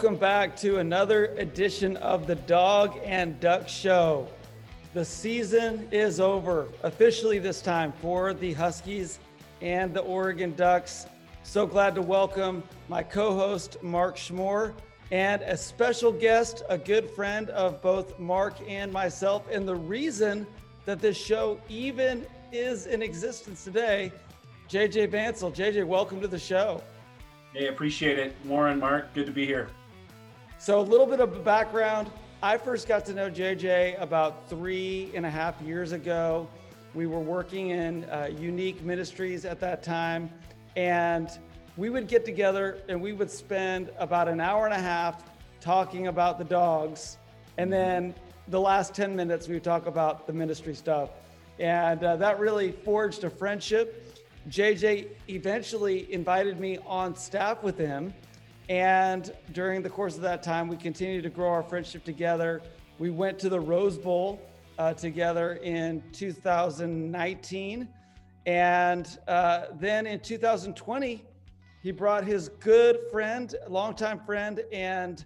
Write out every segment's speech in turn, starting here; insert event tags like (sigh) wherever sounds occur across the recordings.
welcome back to another edition of the Dog and Duck Show. The season is over officially this time for the Huskies and the Oregon Ducks. So glad to welcome my co host, Mark Schmore, and a special guest, a good friend of both Mark and myself. And the reason that this show even is in existence today, JJ Bansel. JJ, welcome to the show. Hey, appreciate it. Warren, Mark, good to be here. So, a little bit of background. I first got to know JJ about three and a half years ago. We were working in uh, Unique Ministries at that time, and we would get together and we would spend about an hour and a half talking about the dogs. And then the last 10 minutes, we would talk about the ministry stuff. And uh, that really forged a friendship JJ eventually invited me on staff with him. And during the course of that time, we continued to grow our friendship together. We went to the Rose Bowl uh, together in 2019. And uh, then in 2020, he brought his good friend, longtime friend, and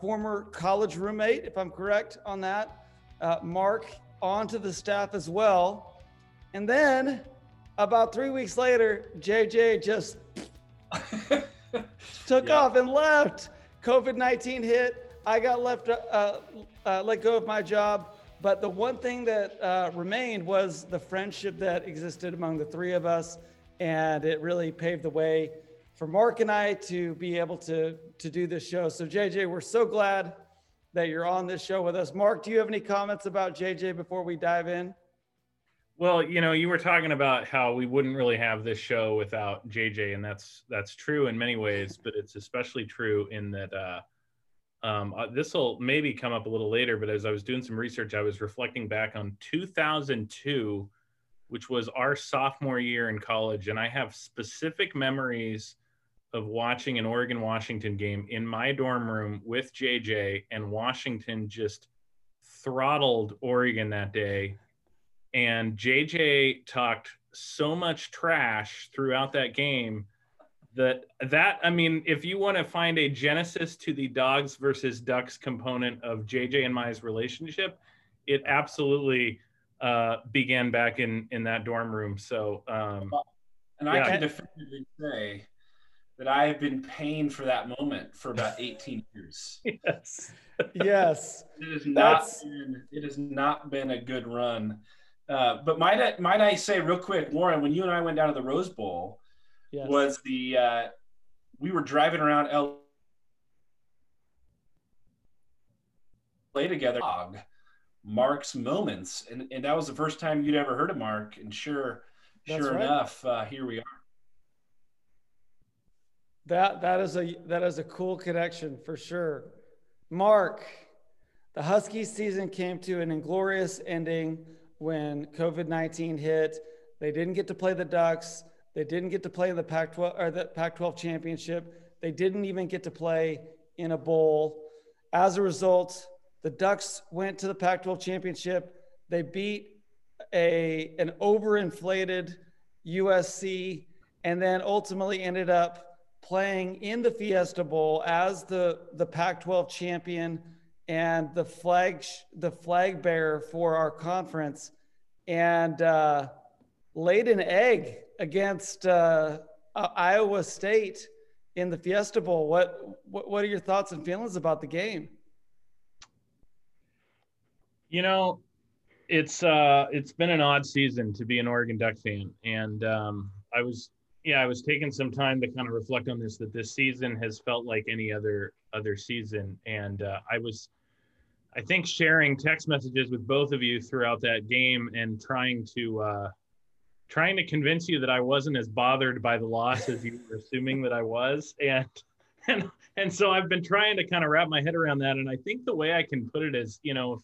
former college roommate, if I'm correct on that, uh, Mark, onto the staff as well. And then about three weeks later, JJ just (laughs) took yeah. off and left. COVID 19 hit. I got left, uh, uh, let go of my job. But the one thing that uh, remained was the friendship that existed among the three of us. And it really paved the way for Mark and I to be able to, to do this show. So, JJ, we're so glad that you're on this show with us. Mark, do you have any comments about JJ before we dive in? Well, you know, you were talking about how we wouldn't really have this show without JJ, and that's that's true in many ways, but it's especially true in that uh, um, uh, this will maybe come up a little later. But as I was doing some research, I was reflecting back on 2002, which was our sophomore year in college, and I have specific memories of watching an Oregon Washington game in my dorm room with JJ, and Washington just throttled Oregon that day and JJ talked so much trash throughout that game that that I mean, if you want to find a genesis to the dogs versus ducks component of JJ and my relationship, it absolutely uh, began back in in that dorm room. So, um, and I yeah. can definitively say that I have been paying for that moment for about (laughs) 18 years. yes. yes. It has not been, it has not been a good run. Uh, but might I, might I say real quick, Warren, when you and I went down to the Rose Bowl, yes. was the uh, we were driving around L. Play together. Mark's moments, and, and that was the first time you'd ever heard of Mark. And sure, That's sure right. enough, uh, here we are. That that is a that is a cool connection for sure. Mark, the Husky season came to an inglorious ending when COVID 19 hit. They didn't get to play the Ducks. They didn't get to play the Pac 12 or the Pac 12 championship. They didn't even get to play in a bowl. As a result, the Ducks went to the Pac 12 championship. They beat a, an overinflated USC and then ultimately ended up playing in the Fiesta Bowl as the, the Pac 12 champion and the flag the flag bearer for our conference, and uh, laid an egg against uh, Iowa State in the Fiesta Bowl. What, what what are your thoughts and feelings about the game? You know, it's uh, it's been an odd season to be an Oregon Duck fan, and um, I was yeah, I was taking some time to kind of reflect on this. That this season has felt like any other other season, and uh, I was I think sharing text messages with both of you throughout that game and trying to uh, trying to convince you that I wasn't as bothered by the loss as you were assuming that I was, and and and so I've been trying to kind of wrap my head around that. And I think the way I can put it is, you know, if,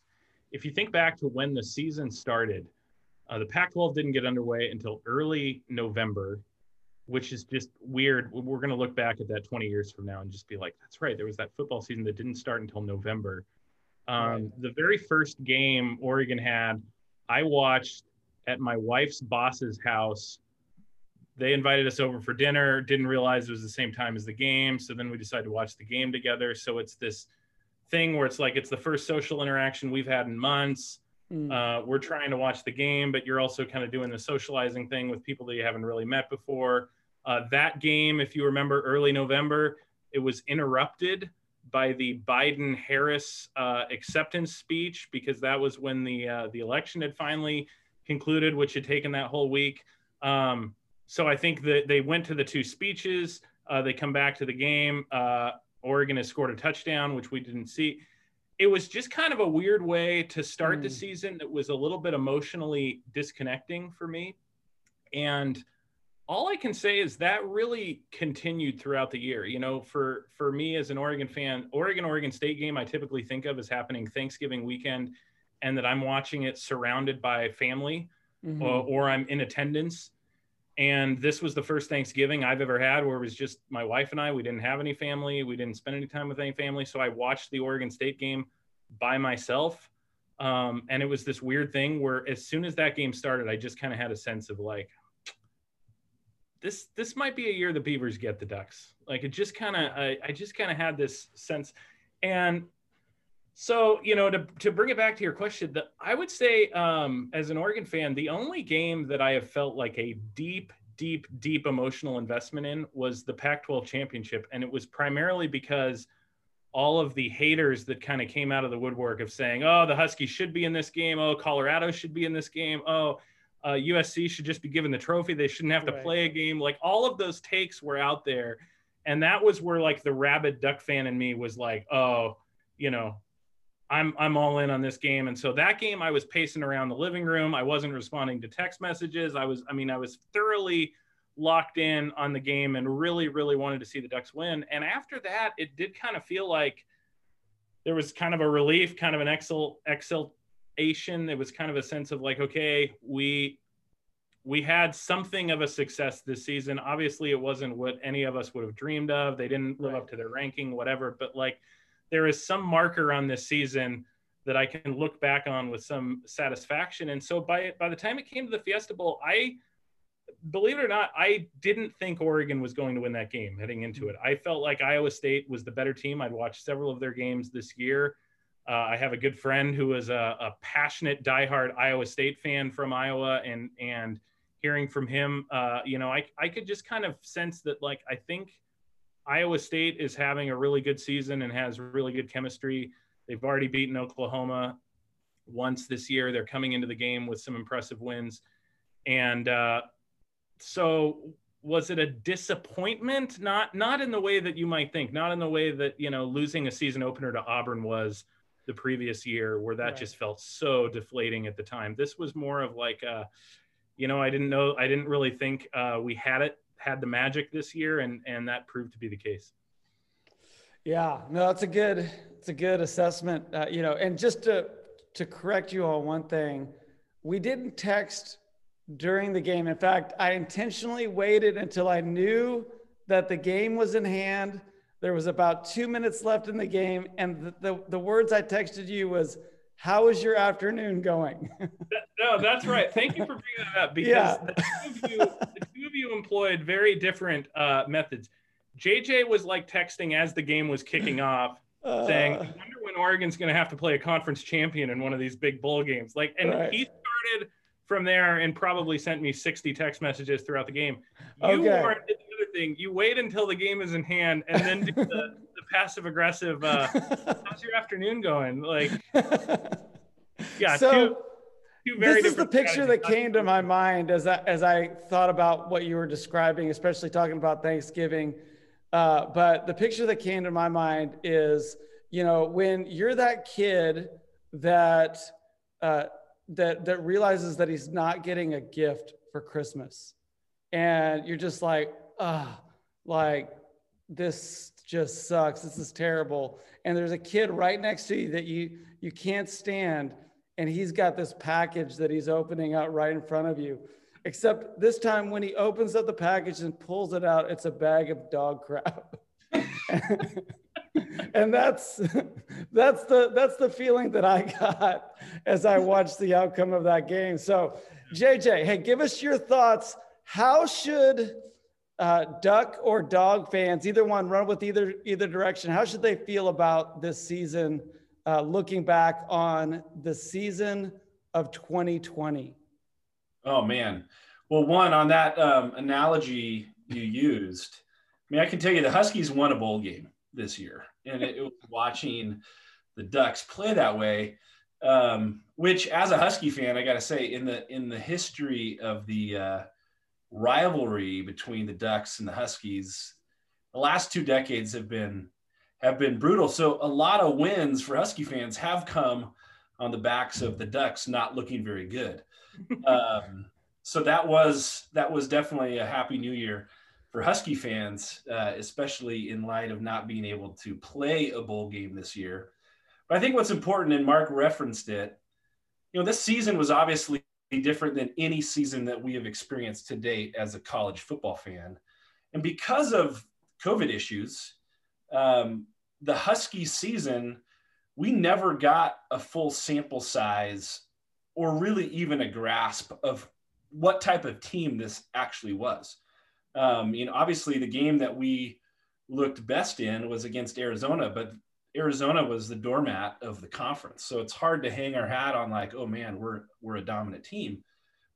if you think back to when the season started, uh, the Pac-12 didn't get underway until early November, which is just weird. We're going to look back at that 20 years from now and just be like, that's right. There was that football season that didn't start until November. Um, right. The very first game Oregon had, I watched at my wife's boss's house they invited us over for dinner. Didn't realize it was the same time as the game, so then we decided to watch the game together. So it's this thing where it's like it's the first social interaction we've had in months. Mm. Uh, we're trying to watch the game, but you're also kind of doing the socializing thing with people that you haven't really met before. Uh, that game, if you remember, early November, it was interrupted by the Biden Harris uh, acceptance speech because that was when the uh, the election had finally concluded, which had taken that whole week. Um, so I think that they went to the two speeches. Uh, they come back to the game. Uh, Oregon has scored a touchdown, which we didn't see. It was just kind of a weird way to start mm. the season that was a little bit emotionally disconnecting for me. And all I can say is that really continued throughout the year. You know, for for me as an Oregon fan, Oregon Oregon State game I typically think of as happening Thanksgiving weekend, and that I'm watching it surrounded by family, mm-hmm. or, or I'm in attendance. And this was the first Thanksgiving I've ever had where it was just my wife and I. We didn't have any family. We didn't spend any time with any family. So I watched the Oregon State game by myself. Um, and it was this weird thing where as soon as that game started, I just kind of had a sense of like, this this might be a year the Beavers get the Ducks. Like it just kind of I, I just kind of had this sense, and so you know to to bring it back to your question, the, I would say um, as an Oregon fan, the only game that I have felt like a deep deep deep emotional investment in was the Pac-12 championship, and it was primarily because all of the haters that kind of came out of the woodwork of saying, "Oh, the Huskies should be in this game. Oh, Colorado should be in this game. Oh." Uh, USC should just be given the trophy. They shouldn't have to right. play a game. Like all of those takes were out there. And that was where like the rabid duck fan in me was like, oh, you know, I'm I'm all in on this game. And so that game I was pacing around the living room. I wasn't responding to text messages. I was, I mean, I was thoroughly locked in on the game and really, really wanted to see the Ducks win. And after that, it did kind of feel like there was kind of a relief, kind of an excel, excel, Asian. It was kind of a sense of like, okay, we we had something of a success this season. Obviously, it wasn't what any of us would have dreamed of. They didn't live right. up to their ranking, whatever. But like, there is some marker on this season that I can look back on with some satisfaction. And so by by the time it came to the Fiesta Bowl, I believe it or not, I didn't think Oregon was going to win that game heading into hmm. it. I felt like Iowa State was the better team. I'd watched several of their games this year. Uh, I have a good friend who is a, a, passionate, diehard Iowa State fan from Iowa, and and hearing from him, uh, you know, I I could just kind of sense that like I think Iowa State is having a really good season and has really good chemistry. They've already beaten Oklahoma once this year. They're coming into the game with some impressive wins, and uh, so was it a disappointment? Not not in the way that you might think. Not in the way that you know losing a season opener to Auburn was the previous year where that right. just felt so deflating at the time. This was more of like, uh, you know, I didn't know, I didn't really think uh, we had it, had the magic this year, and and that proved to be the case. Yeah, no, that's a good, it's a good assessment. Uh, you know, and just to to correct you on one thing, we didn't text during the game. In fact, I intentionally waited until I knew that the game was in hand there was about two minutes left in the game, and the, the, the words I texted you was, "How is your afternoon going?" (laughs) no, that's right. Thank you for bringing that up because yeah. the, two of you, the two of you employed very different uh, methods. JJ was like texting as the game was kicking off, uh, saying, "I wonder when Oregon's going to have to play a conference champion in one of these big bowl games." Like, and right. he started from there and probably sent me 60 text messages throughout the game. You okay. weren't thing. You wait until the game is in hand and then do the, the passive aggressive. Uh, (laughs) how's your afternoon going? Like, (laughs) yeah. So, two, two this is the picture that came to my mind as I, as I thought about what you were describing, especially talking about Thanksgiving. Uh, but the picture that came to my mind is, you know, when you're that kid that uh, that that realizes that he's not getting a gift for Christmas, and you're just like, ah, like this just sucks. This is terrible. And there's a kid right next to you that you you can't stand, and he's got this package that he's opening up right in front of you. Except this time, when he opens up the package and pulls it out, it's a bag of dog crap. (laughs) and that's that's the that's the feeling that I got as I watched the outcome of that game. So, JJ, hey, give us your thoughts how should uh, duck or dog fans, either one, run with either either direction? How should they feel about this season? Uh, looking back on the season of 2020. Oh man, well, one on that um, analogy you used. I mean, I can tell you the Huskies won a bowl game this year, and it, it was watching the Ducks play that way. Um, which, as a Husky fan, I got to say, in the in the history of the uh, rivalry between the Ducks and the Huskies, the last two decades have been have been brutal. So a lot of wins for Husky fans have come on the backs of the Ducks not looking very good. (laughs) Um, so that was that was definitely a happy New Year for Husky fans, uh, especially in light of not being able to play a bowl game this year. But I think what's important, and Mark referenced it, you know, this season was obviously different than any season that we have experienced to date as a college football fan. And because of COVID issues, um, the Husky season, we never got a full sample size or really even a grasp of what type of team this actually was. Um, you know, obviously the game that we looked best in was against Arizona, but Arizona was the doormat of the conference. So it's hard to hang our hat on like, oh man, we're we're a dominant team.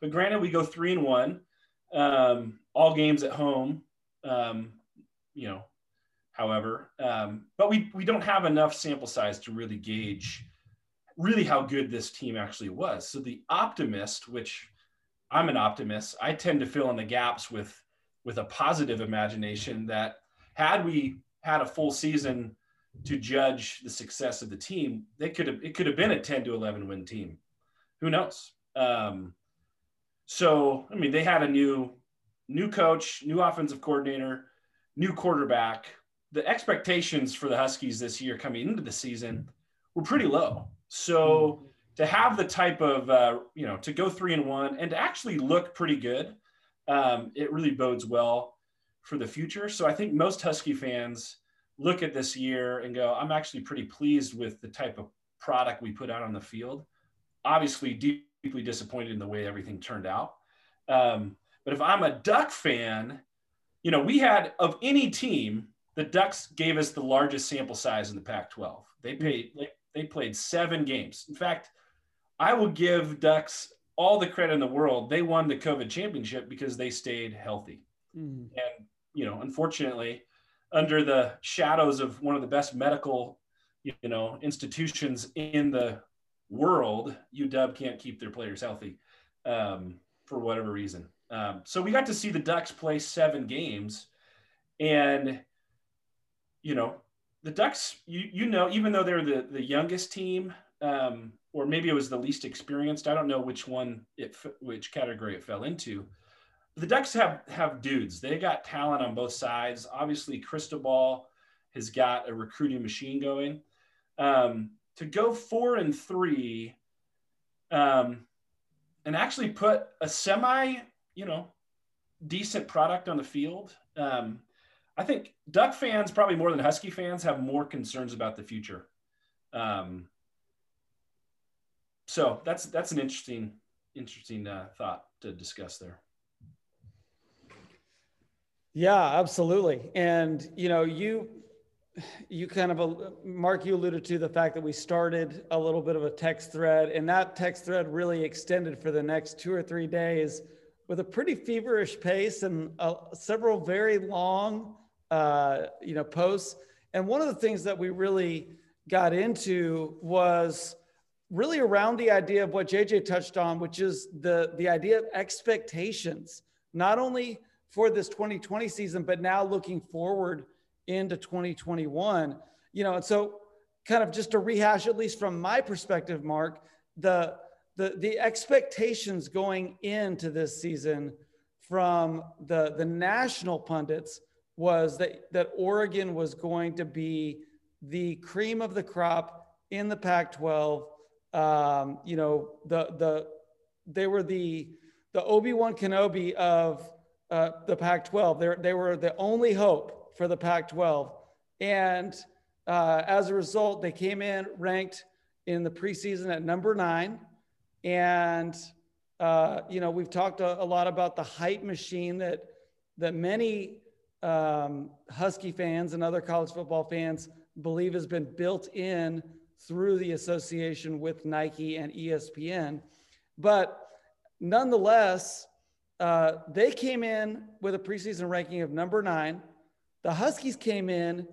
But granted, we go three and one, um, all games at home. Um, you know, however, um, but we we don't have enough sample size to really gauge really how good this team actually was. So the optimist, which I'm an optimist, I tend to fill in the gaps with with a positive imagination that had we had a full season to judge the success of the team, they could have it could have been a 10 to 11 win team. Who knows? Um, so I mean, they had a new new coach, new offensive coordinator, new quarterback. The expectations for the Huskies this year coming into the season were pretty low. So to have the type of uh, you know to go three and one and to actually look pretty good, um, it really bodes well for the future. So I think most Husky fans look at this year and go, I'm actually pretty pleased with the type of product we put out on the field. Obviously, deeply disappointed in the way everything turned out. Um, but if I'm a Duck fan, you know, we had of any team, the Ducks gave us the largest sample size in the Pac-12. They paid, they, they played seven games. In fact, I will give Ducks all the credit in the world. They won the COVID championship because they stayed healthy. Mm. And you know, unfortunately, under the shadows of one of the best medical, you know, institutions in the world, UW can't keep their players healthy um, for whatever reason. Um, so we got to see the Ducks play seven games, and you know, the Ducks, you you know, even though they're the the youngest team, um, or maybe it was the least experienced. I don't know which one it which category it fell into the Ducks have have dudes. They got talent on both sides. Obviously, Cristobal has got a recruiting machine going. Um, to go four and three, um, and actually put a semi, you know, decent product on the field. Um, I think Duck fans, probably more than Husky fans, have more concerns about the future. Um, so that's that's an interesting interesting uh, thought to discuss there. Yeah, absolutely. And you know, you you kind of Mark, you alluded to the fact that we started a little bit of a text thread, and that text thread really extended for the next two or three days with a pretty feverish pace and uh, several very long, uh, you know, posts. And one of the things that we really got into was really around the idea of what JJ touched on, which is the the idea of expectations, not only for this 2020 season, but now looking forward into 2021. You know, and so kind of just to rehash, at least from my perspective, Mark, the the the expectations going into this season from the the national pundits was that that Oregon was going to be the cream of the crop in the Pac-12. Um, you know, the the they were the the Obi Wan Kenobi of uh, the Pac 12. They were the only hope for the Pac 12. And uh, as a result, they came in ranked in the preseason at number nine. And Uh, you know, we've talked a, a, lot about the hype machine that that many um, Husky fans and other college football fans believe has been built in through the association with Nike and ESPN. But nonetheless, uh, they came in with a preseason ranking of number nine. The Huskies came in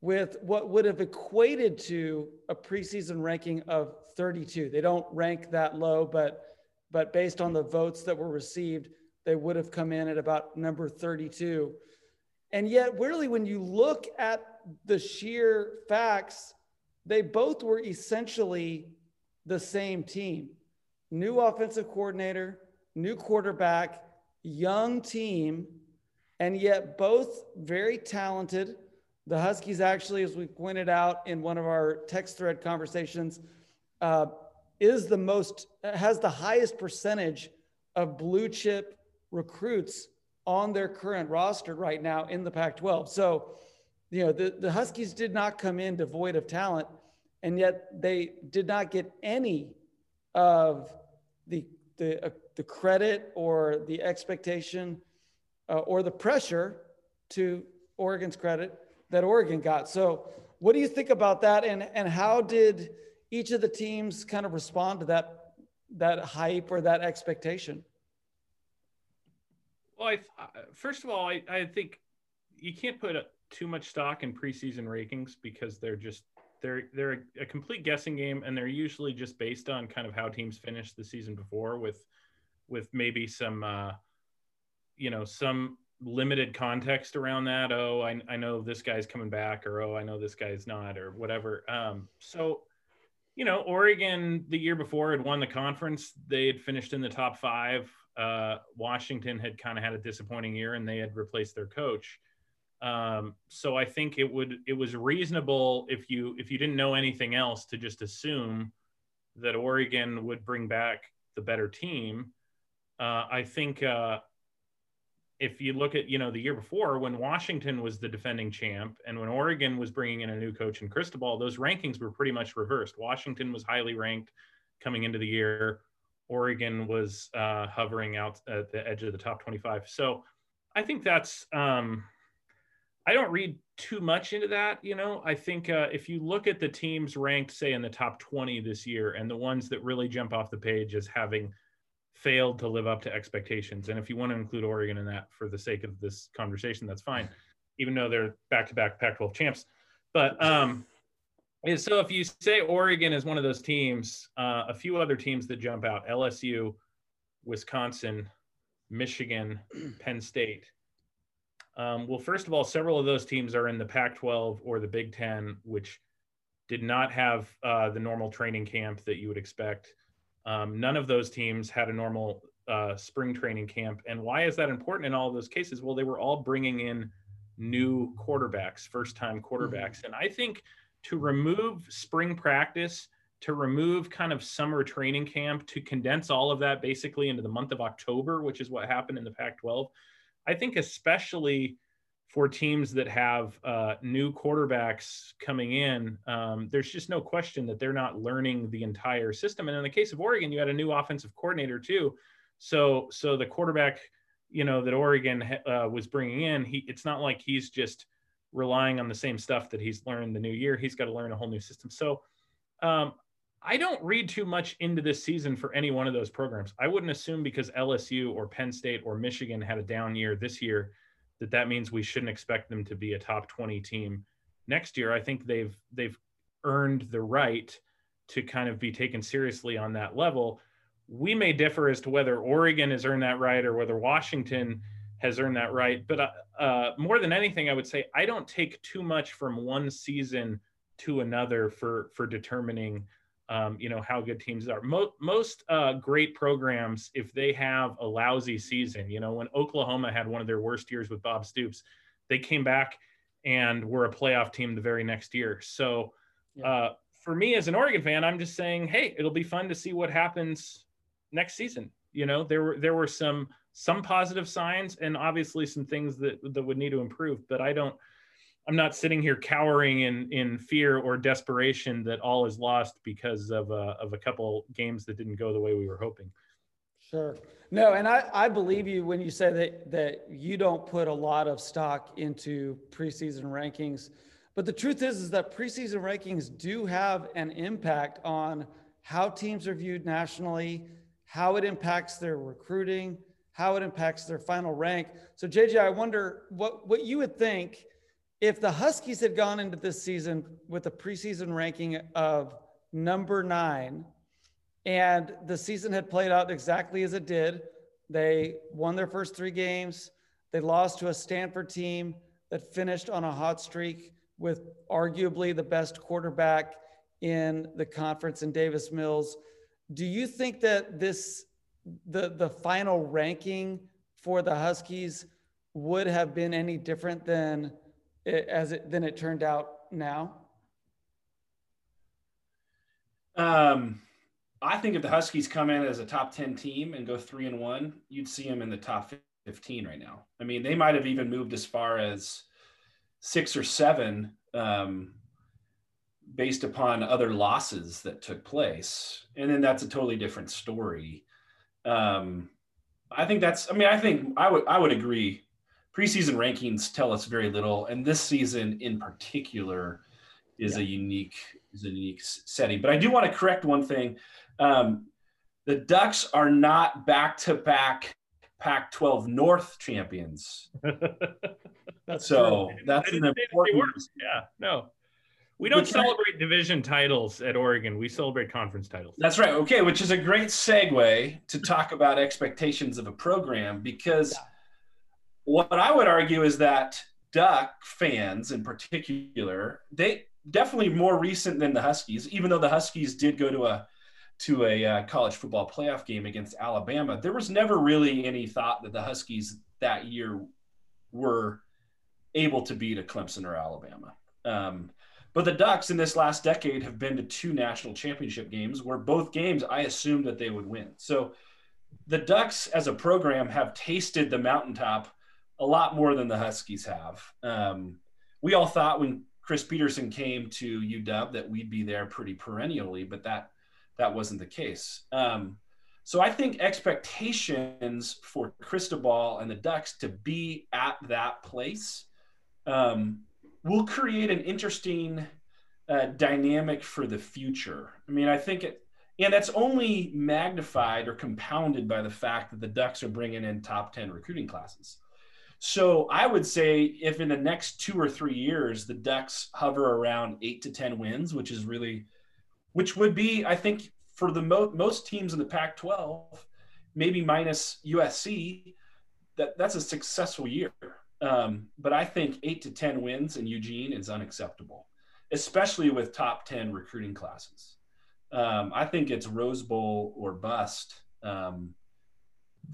with what would have equated to a preseason ranking of 32. They don't rank that low, but but based on the votes that were received, they would have come in at about number 32. And yet, really, when you look at the sheer facts, they both were essentially the same team. New offensive coordinator, new quarterback, young team, and yet both very talented. The Huskies, actually, as we pointed out in one of our text thread conversations, uh, is the most has the highest percentage of blue chip recruits on their current roster right now in the Pac-12. So, you know, the, the Huskies did not come in devoid of talent, and yet they did not get any of the the uh, the credit or the expectation uh, or the pressure to Oregon's credit that Oregon got. So, what do you think about that? And and how did each of the teams kind of respond to that that hype or that expectation? Well, I, first of all, I, I think you can't put a, too much stock in preseason rankings because they're just they're they're a, complete guessing game, and they're usually just based on kind of how teams finished the season before, with with maybe some uh, you know some limited context around that. Oh, I, I know this guy's coming back, or oh, I know this guy's not, or whatever. Um, so you know, Oregon the year before had won the conference. They had finished in the top five. Uh, Washington had kind of had a disappointing year, and they had replaced their coach. Um, so I think it would it was reasonable if you if you didn't know anything else to just assume that Oregon would bring back the better team. Uh, I think uh, if you look at you know the year before when Washington was the defending champ and when Oregon was bringing in a new coach in Cristobal, those rankings were pretty much reversed. Washington was highly ranked coming into the year. Oregon was uh, hovering out at the edge of the top 25. So I think that's um, I don't read too much into that. You know, I think uh, if you look at the teams ranked, say in the top 20 this year, and the ones that really jump off the page as having failed to live up to expectations. And if you want to include Oregon in that for the sake of this conversation, that's fine, even though they're back to back Pac 12 champs. But um, so if you say Oregon is one of those teams, uh, a few other teams that jump out LSU, Wisconsin, Michigan, Penn State. Um, well, first of all, several of those teams are in the Pac 12 or the Big Ten, which did not have uh, the normal training camp that you would expect. Um, none of those teams had a normal uh, spring training camp. And why is that important in all of those cases? Well, they were all bringing in new quarterbacks, first time quarterbacks. Mm-hmm. And I think to remove spring practice, to remove kind of summer training camp, to condense all of that basically into the month of October, which is what happened in the Pac 12, I think especially for teams that have uh, new quarterbacks coming in, um, there's just no question that they're not learning the entire system. And in the case of Oregon, you had a new offensive coordinator too. So, so the quarterback, you know, that Oregon uh, was bringing in, he, it's not like he's just relying on the same stuff that he's learned the new year. He's got to learn a whole new system. So, um, I don't read too much into this season for any one of those programs. I wouldn't assume because LSU or Penn State or Michigan had a down year this year that that means we shouldn't expect them to be a top 20 team next year. I think they've they've earned the right to kind of be taken seriously on that level. We may differ as to whether Oregon has earned that right or whether Washington has earned that right. But uh, uh, more than anything, I would say I don't take too much from one season to another for for determining um, you know how good teams are. Most most uh, great programs, if they have a lousy season, you know, when Oklahoma had one of their worst years with Bob Stoops, they came back and were a playoff team the very next year. So yeah. uh, for me as an Oregon fan, I'm just saying, hey, it'll be fun to see what happens next season. You know, there were there were some some positive signs and obviously some things that that would need to improve, but I don't I'm not sitting here cowering in in fear or desperation that all is lost because of a, of a couple games that didn't go the way we were hoping. Sure. No, and I, I believe you when you say that that you don't put a lot of stock into preseason rankings. But the truth is is that preseason rankings do have an impact on how teams are viewed nationally, how it impacts their recruiting, how it impacts their final rank. So JJ, I wonder what what you would think if the Huskies had gone into this season with a preseason ranking of number 9 and the season had played out exactly as it did. They won their first three games. They lost to a Stanford team that finished on a hot streak with arguably the best quarterback in the conference in Davis Mills. Do you think that this the the final ranking for the Huskies would have been any different than as it than it turned out now? Um I think if the Huskies come in as a top 10 team and go three and one, you'd see them in the top 15 right now. I mean, they might have even moved as far as six or seven um, based upon other losses that took place. And then that's a totally different story. Um, I think that's, I mean, I think I would, I would agree. Preseason rankings tell us very little. And this season in particular is yeah. a unique, is a unique setting. But I do want to correct one thing. Um, the Ducks are not back to back Pac 12 North champions. (laughs) that's so true. that's an important. Yeah, no. We don't celebrate division titles at Oregon. We celebrate conference titles. That's right. Okay, which is a great segue to talk about expectations of a program because yeah. What I would argue is that Duck fans in particular, they definitely more recent than the Huskies, even though the Huskies did go to a to a uh, college football playoff game against Alabama, there was never really any thought that the Huskies that year were able to beat a Clemson or Alabama. Um, but the Ducks in this last decade have been to two national championship games where both games I assumed that they would win. So the Ducks as a program have tasted the mountaintop a lot more than the Huskies have. Um, we all thought when Chris Petersen came to UW that we'd be there pretty perennially, but that that wasn't the case. Um, so I think expectations for Cristobal and the Ducks to be at that place um, will create an interesting uh, dynamic for the future. I mean, I think it, and that's only magnified or compounded by the fact that the Ducks are bringing in top 10 recruiting classes. So I would say if in the next two or three years, the Ducks hover around eight to 10 wins, which is really which would be, I think, for the mo- most teams in the Pac 12, maybe minus USC, that, that's a successful year. Um, but I think eight to 10 wins in Eugene is unacceptable, especially with top 10 recruiting classes. Um, I think it's Rose Bowl or bust um,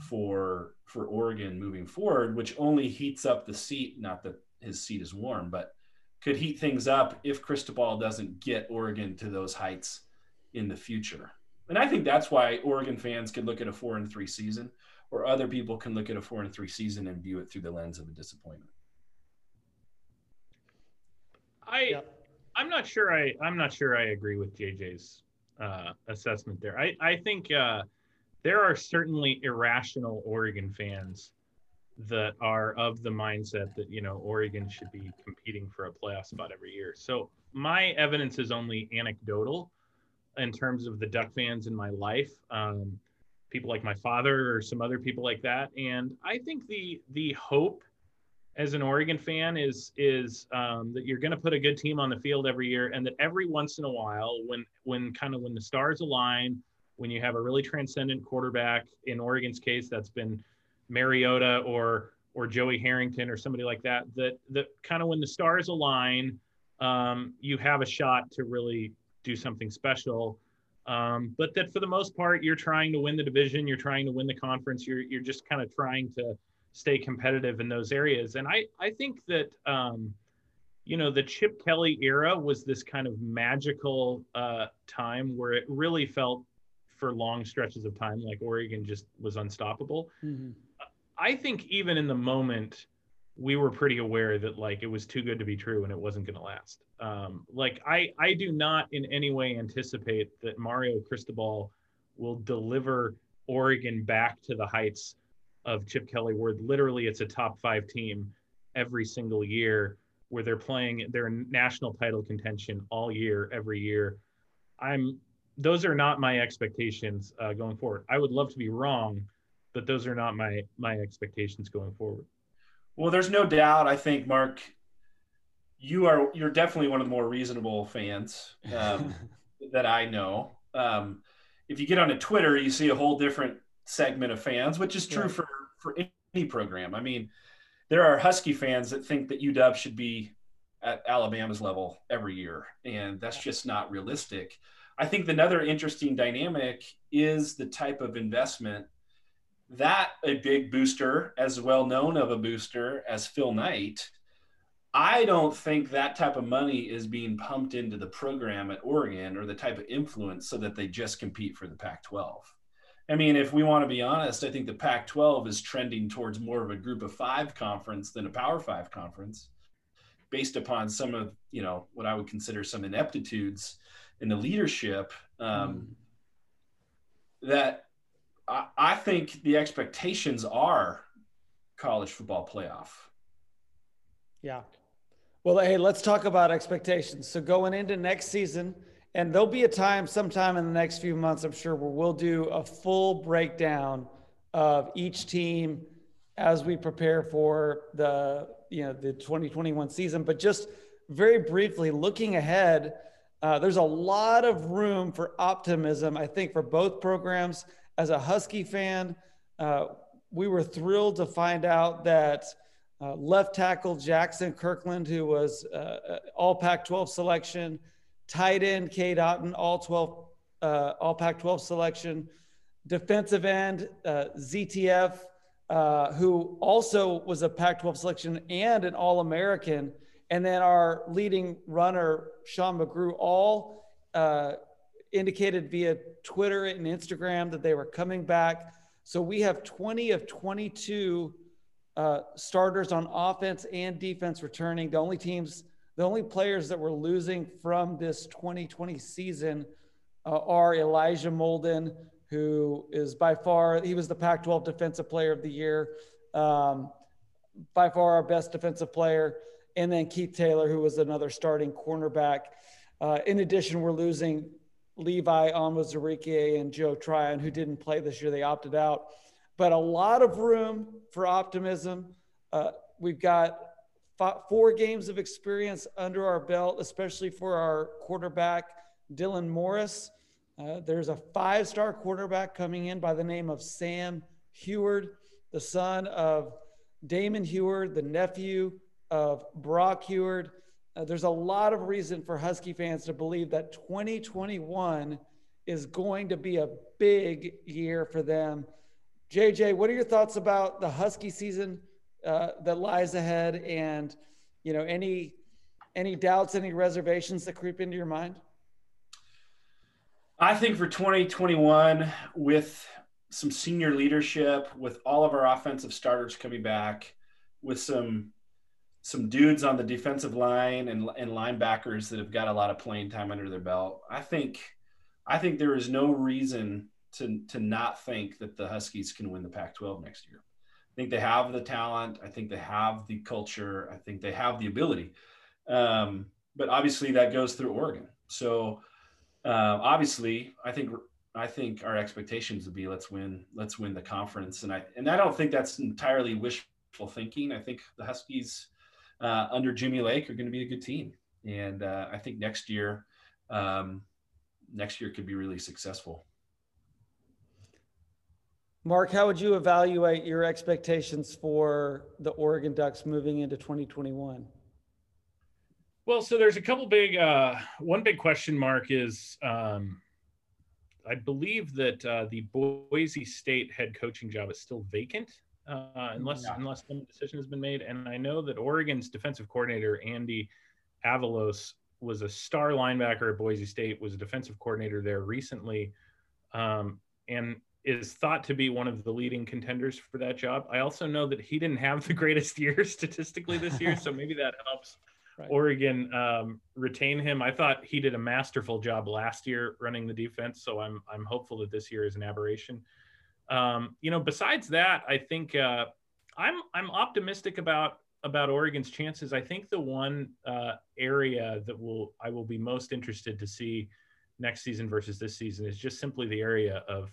for for Oregon moving forward, which only heats up the seat. Not that his seat is warm, but could heat things up if Cristobal doesn't get Oregon to those heights in the future. And I think that's why Oregon fans can look at a four and three season, or other people can look at a four and three season and view it through the lens of a disappointment. I yep. I'm not sure I I'm not sure I agree with JJ's uh, assessment there. I I think uh, there are certainly irrational Oregon fans that are of the mindset that you know Oregon should be competing for a playoff spot every year. So my evidence is only anecdotal in terms of the Duck fans in my life. Um, people like my father or some other people like that, and I think the the hope as an Oregon fan is is um, that you're going to put a good team on the field every year, and that every once in a while, when when kind of when the stars align, when you have a really transcendent quarterback, in Oregon's case, that's been Mariota or or Joey Harrington or somebody like that. That that kind of when the stars align, um, you have a shot to really do something special. Um, but that for the most part, you're trying to win the division, you're trying to win the conference, you're you're just kind of trying to stay competitive in those areas. And I I think that um, you know the Chip Kelly era was this kind of magical uh, time where it really felt for long stretches of time like Oregon just was unstoppable. Mm-hmm. I think even in the moment, we were pretty aware that like it was too good to be true and it wasn't going to last. Um, like I, I do not in any way anticipate that Mario Cristobal will deliver Oregon back to the heights of Chip Kelly, where literally it's a top five team every single year, where they're playing their national title contention all year, every year. I'm those are not my expectations uh, going forward. I would love to be wrong, but those are not my my expectations going forward. Well, there's no doubt. I think Mark, you are you're definitely one of the more reasonable fans um, (laughs) that I know. Um, if you get onto Twitter, you see a whole different segment of fans, which is true for for any program. I mean, there are Husky fans that think that UW should be at Alabama's level every year, and that's just not realistic. I think another interesting dynamic is the type of investment that a big booster, as well known of a booster as Phil Knight, I don't think that type of money is being pumped into the program at Oregon or the type of influence so that they just compete for the Pac 12. I mean, if we want to be honest, I think the Pac 12 is trending towards more of a group of five conference than a power five conference based upon some of, you know, what I would consider some ineptitudes in the leadership um, mm. that I, I think the expectations are college football playoff. Yeah. Well, hey, let's talk about expectations. So going into next season, and there'll be a time sometime in the next few months, I'm sure, where we'll do a full breakdown of each team as we prepare for the you know the 2021 season. But just very briefly, looking ahead, uh, there's a lot of room for optimism, I think, for both programs. As a Husky fan, uh, we were thrilled to find out that uh, left tackle Jackson Kirkland, who was uh, uh, all Pac 12 selection, tight end Cade Otton, all 12, uh, all Pac 12 selection, defensive end ZTF, who also was a Pac 12 selection and an All American and then our leading runner, Sean McGrew, all uh, indicated via Twitter and Instagram that they were coming back. So we have 20 of 22 uh, starters on offense and defense returning. The only teams, the only players that we're losing from this 2020 season uh, are Elijah Molden, who is by far, he was the Pac 12 Defensive Player of the Year, um, by far our best defensive player and then Keith Taylor, who was another starting cornerback. Uh, in addition, we're losing Levi Onwuzurike and Joe Tryon, who didn't play this year. They opted out. But a lot of room for optimism. Uh, we've got four games of experience under our belt, especially for our quarterback, Dylan Morris. Uh, there's a five star quarterback coming in by the name of Sam Huard, the son of Damon Huard, the nephew of Brock Huard. Uh, there's a lot of reason for Husky fans to believe that 2021 is going to be a big year for them. JJ, what are your thoughts about the Husky season uh, that lies ahead, and you know any any doubts, any reservations that creep into your mind? I think for 2021, with some senior leadership, with all of our offensive starters coming back, with some some dudes on the defensive line and, and linebackers that have got a lot of playing time under their belt. I think I think there is no reason to to not think that the Huskies can win the Pac-12 next year. I think they have the talent. I think they have the culture. I think they have the ability. Um, but obviously that goes through Oregon. So uh, obviously, I think I think our expectations would be let's win let's win the conference, and I and I don't think that's entirely wishful thinking. I think the Huskies uh, under Jimmy Lake are going to be a good team. And uh, I think next year, um, next year could be really successful. Mark, how would you evaluate your expectations for the Oregon Ducks moving into 2021? Well, so there's a couple big, uh, one big question mark is um, I believe that uh, the Boise State head coaching job is still vacant uh, unless yeah. unless some decision has been made. And I know that Oregon's defensive coordinator Andy Avalos was a star linebacker at Boise State, was a defensive coordinator there recently, um, and is thought to be one of the leading contenders for that job. I also know that he didn't have the (laughs) greatest year statistically this year, so maybe that helps (laughs) right. Oregon um, retain him. I thought he did a masterful job last year running the defense, so I'm I'm hopeful that this year is an aberration. Um, you know, besides that, I think uh, I'm I'm optimistic about about Oregon's chances. I think the one uh, area that will I will be most interested to see next season versus this season is just simply the area of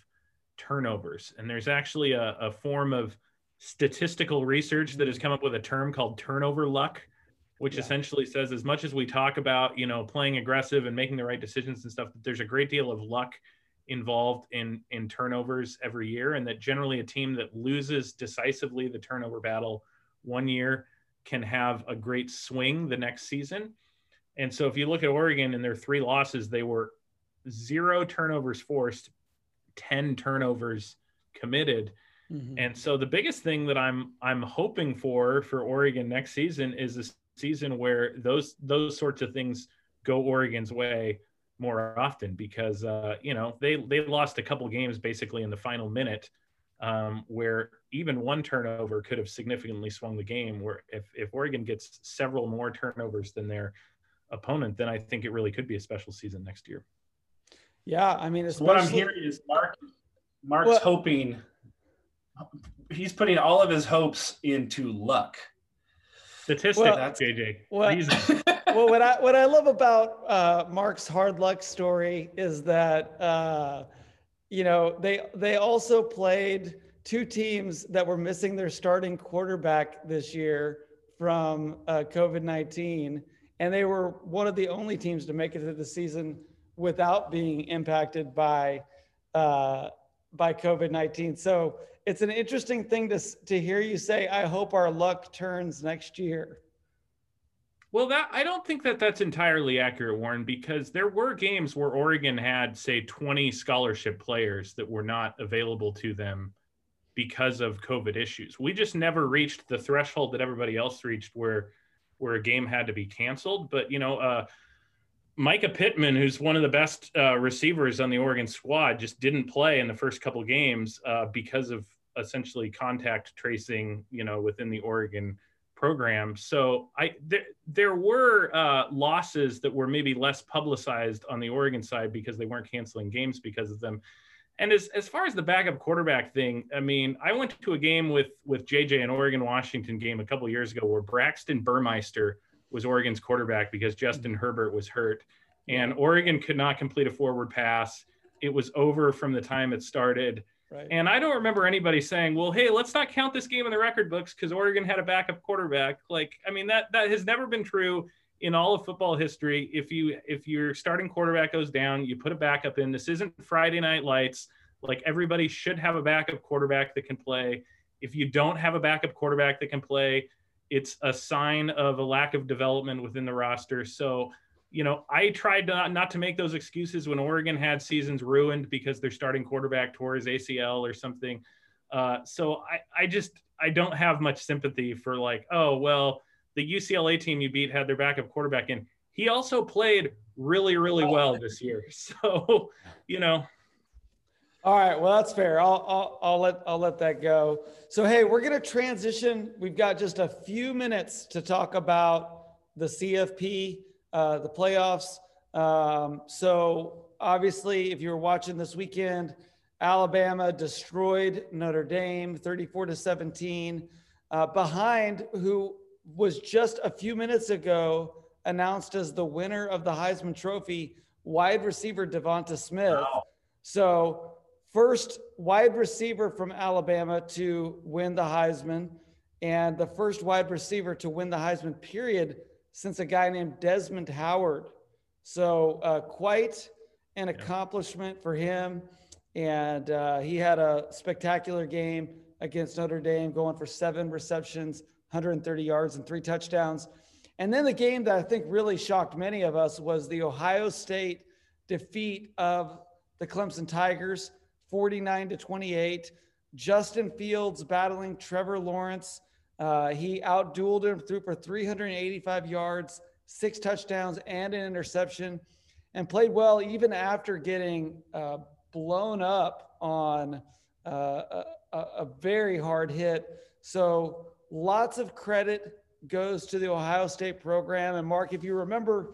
turnovers. And there's actually a, a form of statistical research that has come up with a term called turnover luck, which yeah. essentially says as much as we talk about you know playing aggressive and making the right decisions and stuff, there's a great deal of luck involved in in turnovers every year, and that generally a team that loses decisively the turnover battle one year can have a great swing the next season. And so if you look at Oregon and their three losses, they were zero turnovers forced, 10 turnovers committed. Mm-hmm. And so the biggest thing that I'm I'm hoping for for Oregon next season is a season where those those sorts of things go Oregon's way more often because uh, you know they they lost a couple games basically in the final minute um, where even one turnover could have significantly swung the game. Where if if Oregon gets several more turnovers than their opponent, then I think it really could be a special season next year. Yeah, I mean, especially... what I'm hearing is Mark Mark's well, hoping he's putting all of his hopes into luck. Statistics, well, JJ. Well, (laughs) well, what I what I love about uh, Mark's hard luck story is that uh, you know they they also played two teams that were missing their starting quarterback this year from uh, COVID nineteen, and they were one of the only teams to make it to the season without being impacted by uh, by COVID nineteen. So it's an interesting thing to to hear you say. I hope our luck turns next year. Well, that I don't think that that's entirely accurate, Warren, because there were games where Oregon had, say, 20 scholarship players that were not available to them because of COVID issues. We just never reached the threshold that everybody else reached, where where a game had to be canceled. But you know, uh, Mycah Pittman, who's one of the best uh, receivers on the Oregon squad, just didn't play in the first couple games uh, because of essentially contact tracing, you know, within the Oregon program. So I there, there were uh, losses that were maybe less publicized on the Oregon side because they weren't canceling games because of them. And as, as far as the backup quarterback thing, I mean, I went to a game with with JJ an Oregon Washington game a couple years ago where Braxton Burmeister was Oregon's quarterback because Justin Herbert was hurt, and Oregon could not complete a forward pass. It was over from the time it started. Right. And I don't remember anybody saying, "Well, hey, let's not count this game in the record books because Oregon had a backup quarterback." Like, I mean, that that has never been true in all of football history. If you if your starting quarterback goes down, you put a backup in. This isn't Friday Night Lights. Like everybody should have a backup quarterback that can play. If you don't have a backup quarterback that can play, it's a sign of a lack of development within the roster. So you know, I tried not, not to make those excuses when Oregon had seasons ruined because their starting quarterback tore his ACL or something. Uh, so I, I just I don't have much sympathy for like, oh well, the UCLA team you beat had their backup quarterback in. He also played really, really well this year. (laughs) So, you know. All right, well that's fair. I'll, I'll I'll let I'll let that go. So hey, we're gonna transition. We've got just a few minutes to talk about the CFP uh, the playoffs. Um, so obviously, if you were watching this weekend, Alabama destroyed Notre Dame 34 to 17, uh, behind who was just a few minutes ago announced as the winner of the Heisman Trophy, wide receiver Devonta Smith. Wow. So, first wide receiver from Alabama to win the Heisman, and the first wide receiver to win the Heisman, period, since a guy named Desmond Howard. So, uh, quite an accomplishment for him. And uh, he had a spectacular game against Notre Dame, going for seven receptions, 130 yards, and three touchdowns. And then the game that I think really shocked many of us was the Ohio State defeat of the Clemson Tigers, 49 to 28. Justin Fields battling Trevor Lawrence uh, he outdueled him, threw for 385 yards, six touchdowns, and an interception, and played well even after getting uh, blown up on uh, a, a, very hard hit. So lots of credit goes to the Ohio State program. And Mark, if you remember,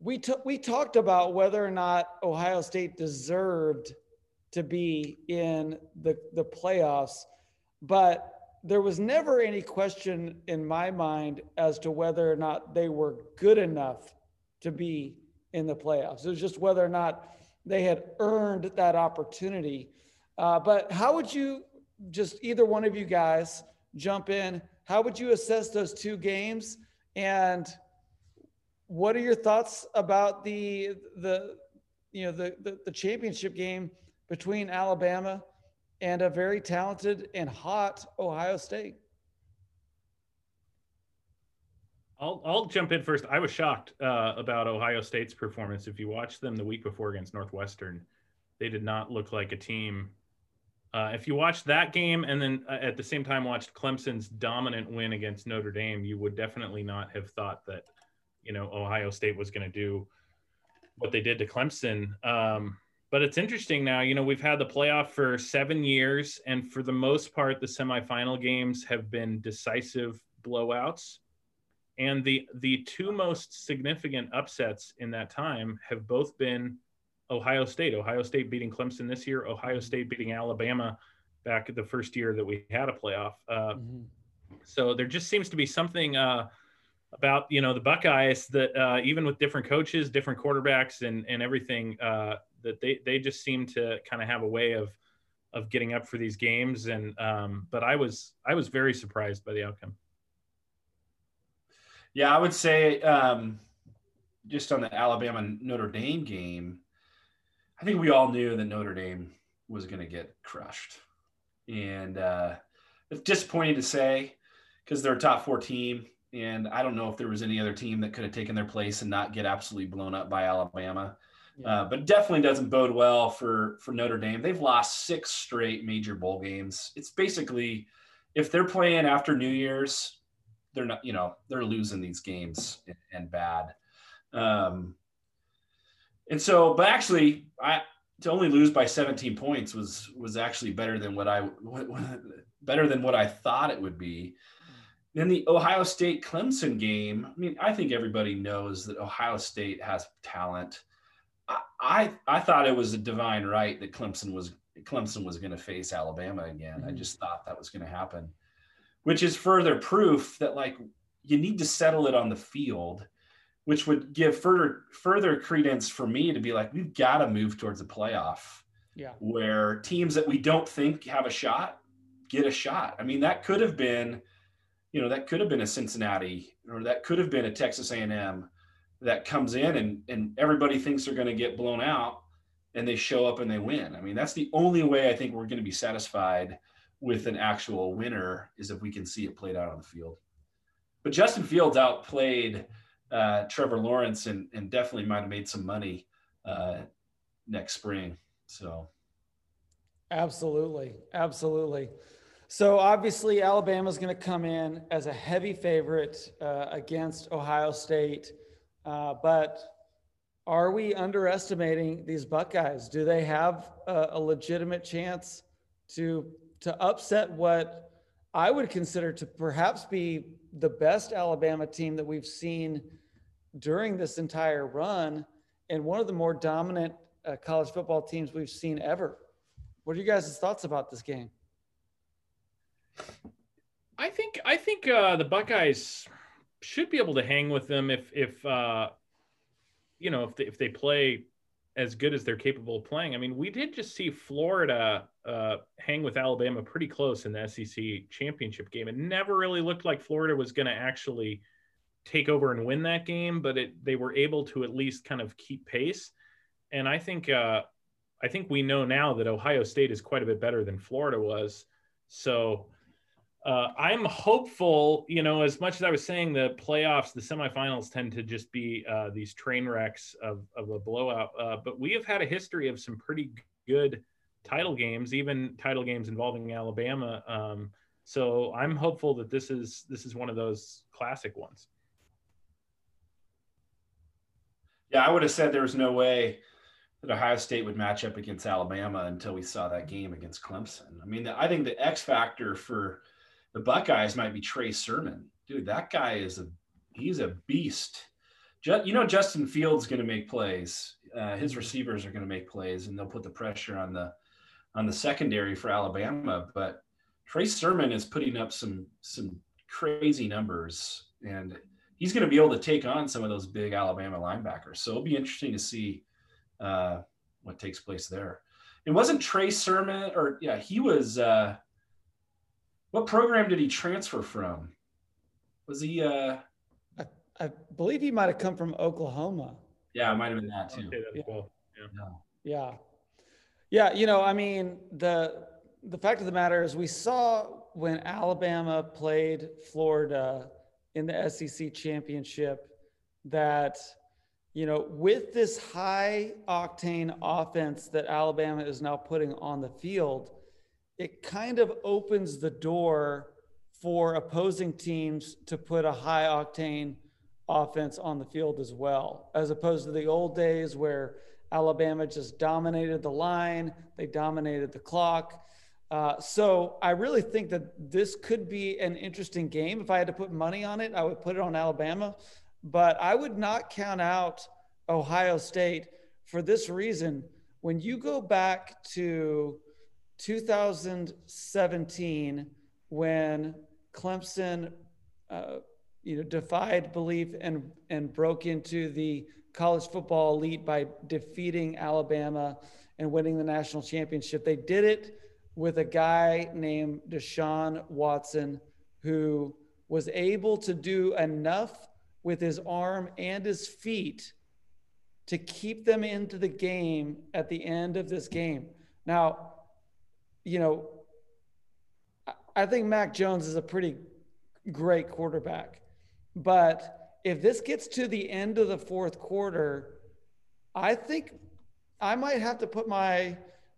we took we talked about whether or not Ohio State deserved to be in the, the playoffs, but there was never any question in my mind as to whether or not they were good enough to be in the playoffs. It was just whether or not they had earned that opportunity. Uh, but how would you, just either one of you guys, jump in? How would you assess those two games? And what are your thoughts about the the you know the, the, the championship game between Alabama and a very talented and hot Ohio State? I'll I'll jump in first. I was shocked uh, about Ohio State's performance. If you watched them the week before against Northwestern, they did not look like a team. Uh, if you watched that game and then uh, at the same time watched Clemson's dominant win against Notre Dame, you would definitely not have thought that, you know, Ohio State was going to do what they did to Clemson. Um, but it's interesting now. You know, we've had the playoff for seven years, and for the most part, the semifinal games have been decisive blowouts. And the the two most significant upsets in that time have both been Ohio State. Ohio State beating Clemson this year. Ohio State beating Alabama back the first year that we had a playoff. Uh, mm-hmm. So there just seems to be something uh, about you know the Buckeyes that uh, even with different coaches, different quarterbacks, and and everything, uh, that they they just seem to kind of have a way of of getting up for these games. And um, but I was I was very surprised by the outcome. Yeah, I would say um, just on the Alabama Notre Dame game, I think we all knew that Notre Dame was going to get crushed, and uh, it's disappointing to say because they're a top four team, and I don't know if there was any other team that could have taken their place and not get absolutely blown up by Alabama. Uh, but definitely doesn't bode well for for Notre Dame. They've lost six straight major bowl games. It's basically if they're playing after New Year's, they're not, you know, they're losing these games and, and bad. Um, and so, but actually, I to only lose by 17 points was was actually better than what I better than what I thought it would be. Then the Ohio State Clemson game. I mean, I think everybody knows that Ohio State has talent. I I, thought it was a divine right that Clemson was Clemson was going to face Alabama again. Mm-hmm. I just thought that was going to happen which is further proof that like you need to settle it on the field which would give further further credence for me to be like we've got to move towards a playoff yeah where teams that we don't think have a shot get a shot i mean that could have been you know that could have been a cincinnati or that could have been a texas a&m that comes in and and everybody thinks they're going to get blown out and they show up and they win i mean that's the only way i think we're going to be satisfied with an actual winner is if we can see it played out on the field. But Justin Fields outplayed uh, Trevor Lawrence and, and definitely might have made some money uh, next spring. So, absolutely, absolutely. So obviously, Alabama's going to come in as a heavy favorite uh, against Ohio State, uh, but are we underestimating these Buckeyes? Do they have a, a legitimate chance to to upset what I would consider to perhaps be the best Alabama team that we've seen during this entire run and one of the more dominant uh, college football teams we've seen ever. What are you guys' thoughts about this game? I think I think uh, the Buckeyes should be able to hang with them if if uh, you know if they, if they play as good as they're capable of playing. I mean, we did just see Florida uh, hang with Alabama pretty close in the SEC championship game. It never really looked like Florida was going to actually take over and win that game, but it, they were able to at least kind of keep pace. And I think uh, I think we know now that Ohio State is quite a bit better than Florida was. So uh, I'm hopeful, you know, as much as I was saying the playoffs, the semifinals tend to just be uh, these train wrecks of, of a blowout. Uh, but we have had a history of some pretty good title games, even title games involving Alabama. Um, so I'm hopeful that this is this is one of those classic ones. Yeah, I would have said there was no way that Ohio State would match up against Alabama until we saw that game against Clemson. I mean, I think the X factor for the Buckeyes might be Trey Sermon. Dude, that guy is a he's a beast. You know, Justin Fields going to make plays. Uh, his receivers are going to make plays, and they'll put the pressure on the on the secondary for Alabama, but Trey Sermon is putting up some some crazy numbers, and he's going to be able to take on some of those big Alabama linebackers. So it'll be interesting to see uh, what takes place there. It wasn't Trey Sermon, or yeah, he was. Uh, what program did he transfer from? Was he? Uh, I, I believe he might have come from Oklahoma. Yeah, it might have been that too. Yeah. yeah. yeah. Yeah, you know, I mean, the the fact of the matter is we saw when Alabama played Florida in the SEC championship that you know, with this high octane offense that Alabama is now putting on the field, it kind of opens the door for opposing teams to put a high octane offense on the field as well, as opposed to the old days where Alabama just dominated the line, they dominated the clock. Uh, so I really think that this could be an interesting game. If I had to put money on it, I would put it on Alabama, but I would not count out Ohio State for this reason. When you go back to 2017, when Clemson, uh, you know, defied belief and and broke into the college football elite by defeating Alabama and winning the national championship. They did it with a guy named Deshaun Watson who was able to do enough with his arm and his feet to keep them into the game at the end of this game. Now, you know, I think Mac Jones is a pretty great quarterback, but if this gets to the end of the fourth quarter, I think I might have to put my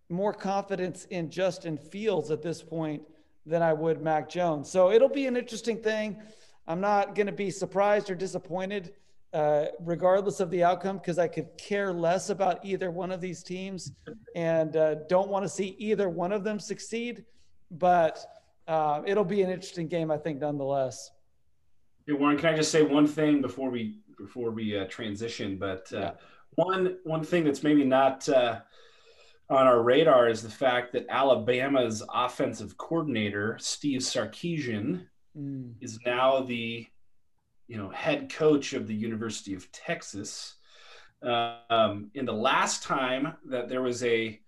more confidence in Justin Fields at this point than I would Mac Jones. So it'll be an interesting thing. I'm not going to be surprised or disappointed, uh, regardless of the outcome, because I could care less about either one of these teams (laughs) and uh, don't want to see either one of them succeed. But uh, it'll be an interesting game, I think, nonetheless. Hey Warren, can I just say one thing before we before we uh, transition? But uh, yeah. one one thing that's maybe not uh, on our radar is the fact that Alabama's offensive coordinator Steve Sarkisian mm. is now the you know head coach of the University of Texas. Um, in the last time that there was a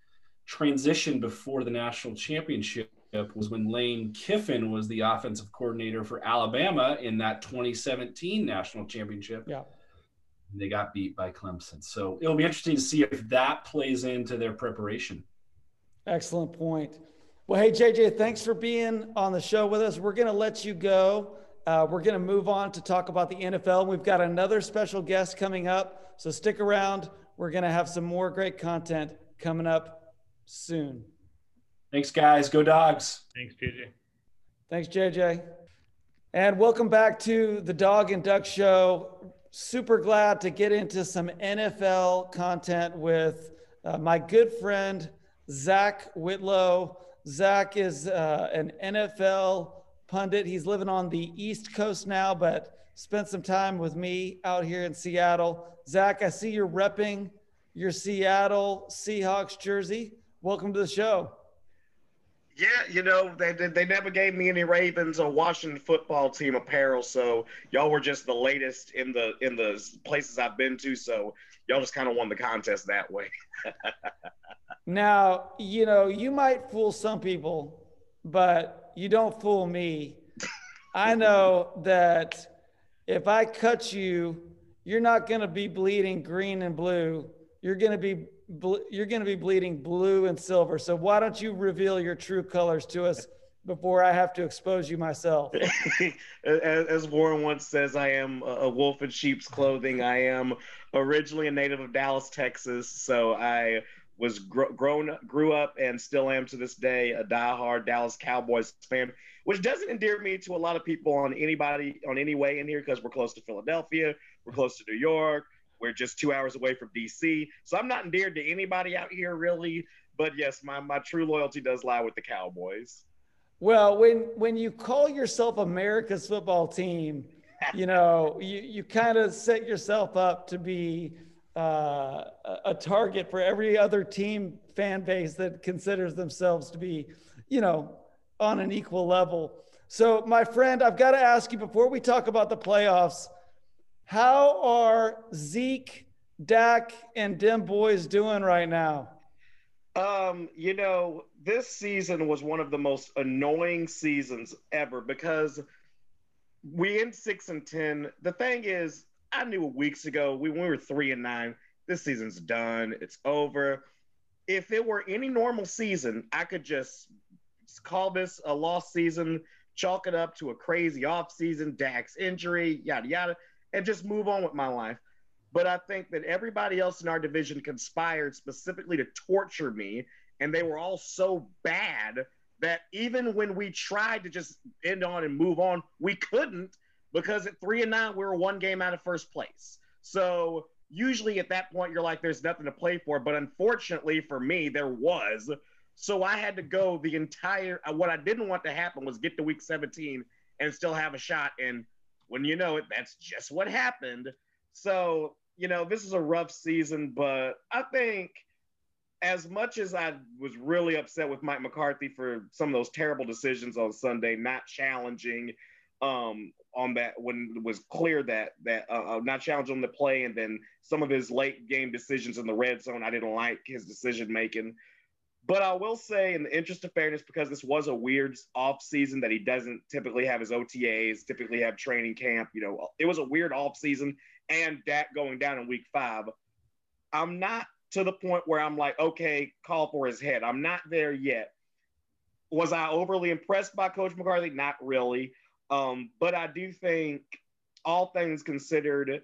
transition before the national championship was when Lane Kiffin was the offensive coordinator for Alabama in that 2017 national championship. Yeah. They got beat by Clemson. So it'll be interesting to see if that plays into their preparation. Excellent point. Well, hey, JJ, thanks for being on the show with us. We're going to let you go. Uh, we're going to move on to talk about the NFL. We've got another special guest coming up. So stick around. We're going to have some more great content coming up soon. Thanks, guys. Go dogs. Thanks, JJ. Thanks, JJ. And welcome back to the Dog and Duck Show. Super glad to get into some NFL content with uh, my good friend, Zach Whitlow. Zach is uh, an NFL pundit. He's living on the East Coast now, but spent some time with me out here in Seattle. Zach, I see you're repping your Seattle Seahawks jersey. Welcome to the show. Yeah, you know they they never gave me any Ravens or Washington football team apparel, so y'all were just the latest in the in the places I've been to. So y'all just kind of won the contest that way. (laughs) now you know you might fool some people, but you don't fool me. I know that if I cut you, you're not going to be bleeding green and blue. You're going to be you're going to be bleeding blue and silver. So why don't you reveal your true colors to us before I have to expose you myself? (laughs) as, Warren once says, I am a wolf in sheep's clothing. I am originally a native of Dallas, Texas. So I was gr- grown, grew up, and still am to this day a diehard Dallas Cowboys fan, which doesn't endear me to a lot of people on anybody on any way in here because we're close to Philadelphia, we're close to New York, we're just two hours away from DC. So I'm not endeared to anybody out here really. But yes, my, my true loyalty does lie with the Cowboys. Well, when when you call yourself America's football team, (laughs) you know, you, you kind of set yourself up to be uh, a target for every other team fan base that considers themselves to be, you know, on an equal level. So, my friend, I've got to ask you before we talk about the playoffs, how are Zeke, Dak, and Dem Boys doing right now? Um, you know, this season was one of the most annoying seasons ever because we in six and ten. The thing is, I knew weeks ago we, we were three and nine. This season's done. It's over. If it were any normal season, I could just call this a lost season, chalk it up to a crazy off season, Dak's injury, yada yada, and just move on with my life. But I think that everybody else in our division conspired specifically to torture me, and they were all so bad that even when we tried to just end on and move on, we couldn't because at three and nine we were one game out of first place. So usually at that point you're like, there's nothing to play for. But unfortunately for me, there was. So I had to go the entire. Uh, what I didn't want to happen was get to week 17 and still have a shot. And when you know it, that's just what happened. So you know this is a rough season, but I think as much as I was really upset with Mike McCarthy for some of those terrible decisions on Sunday, not challenging um, on that when it was clear that that uh, uh, not challenging the play, and then some of his late game decisions in the red zone, I didn't like his decision making. But I will say, in the interest of fairness, because this was a weird off season that he doesn't typically have his OTAs, typically have training camp. You know, it was a weird off season, and Dak going down in week five. I'm not to the point where I'm like, okay, call for his head. I'm not there yet. Was I overly impressed by Coach McCarthy? Not really. Um, but I do think, all things considered,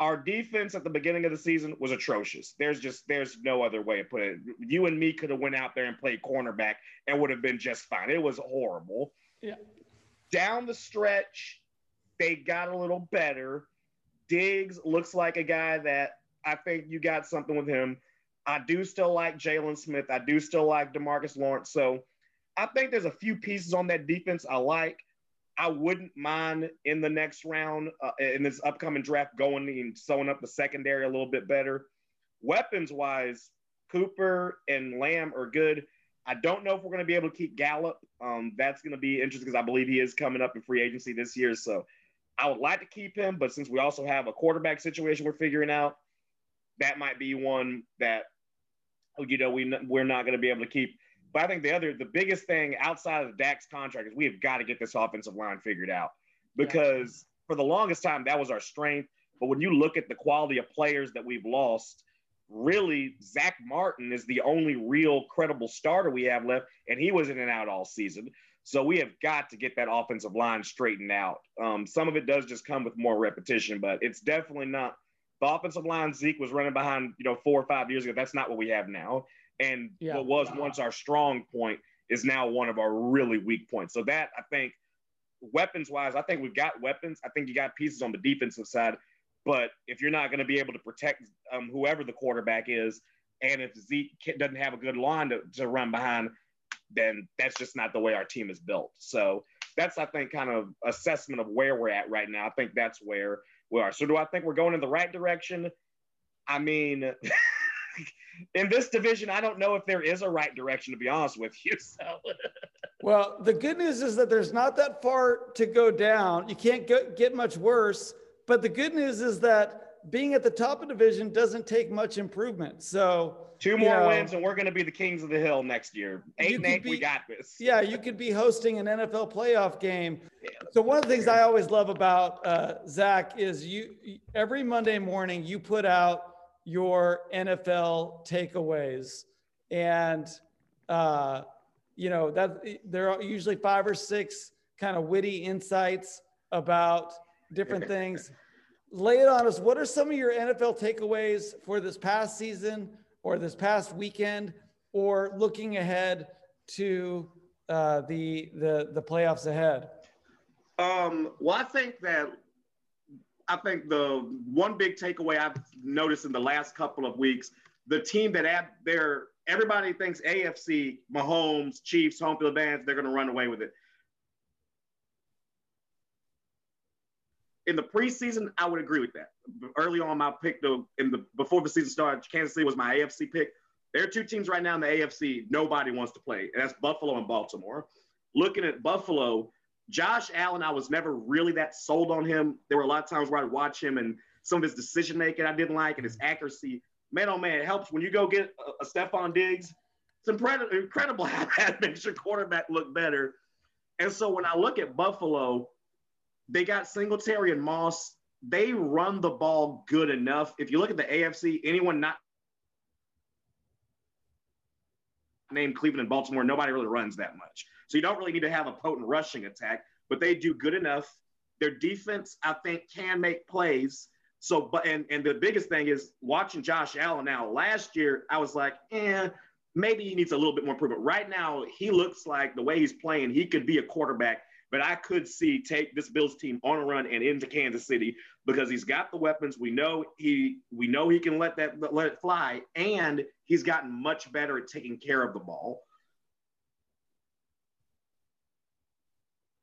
our defense at the beginning of the season was atrocious. There's just there's no other way to put it. You and me could have went out there and played cornerback and would have been just fine. It was horrible. Yeah. Down the stretch, they got a little better. Diggs looks like a guy that I think you got something with him. I do still like Jaylon Smith. I do still like Demarcus Lawrence. So I think there's a few pieces on that defense I like. I wouldn't mind in the next round, uh, in this upcoming draft, going and sewing up the secondary a little bit better. Weapons wise, Cooper and Lamb are good. I don't know if we're going to be able to keep Gallup. Um, that's going to be interesting because I believe he is coming up in free agency this year. So I would like to keep him, but since we also have a quarterback situation we're figuring out, that might be one that you know we we're not going to be able to keep. But I think the other, the biggest thing outside of the Dak's contract is we have got to get this offensive line figured out because yeah. for the longest time that was our strength. But when you look at the quality of players that we've lost, really Zach Martin is the only real credible starter we have left, and he was in and out all season. So we have got to get that offensive line straightened out. Um, some of it does just come with more repetition, but it's definitely not the offensive line Zeke was running behind, you know, four or five years ago. That's not what we have now. And yeah. what was once our strong point is now one of our really weak points. So that I think weapons wise, I think we've got weapons. I think you got pieces on the defensive side. But if you're not going to be able to protect um, whoever the quarterback is, and if Zeke doesn't have a good line to, to run behind, then that's just not the way our team is built. So that's, I think, kind of assessment of where we're at right now. I think that's where we are. So do I think we're going in the right direction? I mean, (laughs) in this division, I don't know if there is a right direction, to be honest with you. (laughs) So. well, the good news is that there's not that far to go down. You can't go, get much worse. But the good news is that being at the top of division doesn't take much improvement. So two more know, wins and we're going to be the kings of the hill next year. Eight and eight, be, we got this. (laughs) Yeah, you could be hosting an NFL playoff game. Yeah, so one of the things I always love about uh, Zach is you every Monday morning you put out your NFL takeaways, and uh, you know that there are usually five or six kind of witty insights about different (laughs) things lay it on us. What are some of your NFL takeaways for this past season or this past weekend or looking ahead to uh, the, the, the playoffs ahead? Um, well, I think that I think the one big takeaway I've noticed in the last couple of weeks, the team that had their everybody thinks AFC, Mahomes, Chiefs, home field advantage, they're going to run away with it. in the preseason, I would agree with that. Early on, my pick though, in the before the season started, Kansas City was my AFC pick. There are two teams right now in the AFC nobody wants to play, and that's Buffalo and Baltimore. Looking at Buffalo, Josh Allen, I was never really that sold on him. There were a lot of times where I'd watch him and some of his decision making I didn't like and his accuracy. Man, oh man, it helps when you go get a, a Stefon Diggs. It's incredible, incredible (laughs) how that makes your quarterback look better. And so when I look at Buffalo, they got Singletary and Moss. They run the ball good enough. If you look at the AFC, anyone not named Cleveland and Baltimore, nobody really runs that much. So you don't really need to have a potent rushing attack, but they do good enough. Their defense, I think, can make plays. So, but and and the biggest thing is watching Josh Allen now. Last year, I was like, eh, maybe he needs a little bit more improvement. Right now, he looks like the way he's playing, he could be a quarterback. But I could see take this Bills team on a run and into Kansas City because he's got the weapons. We know he we know he can let that let it fly, and he's gotten much better at taking care of the ball.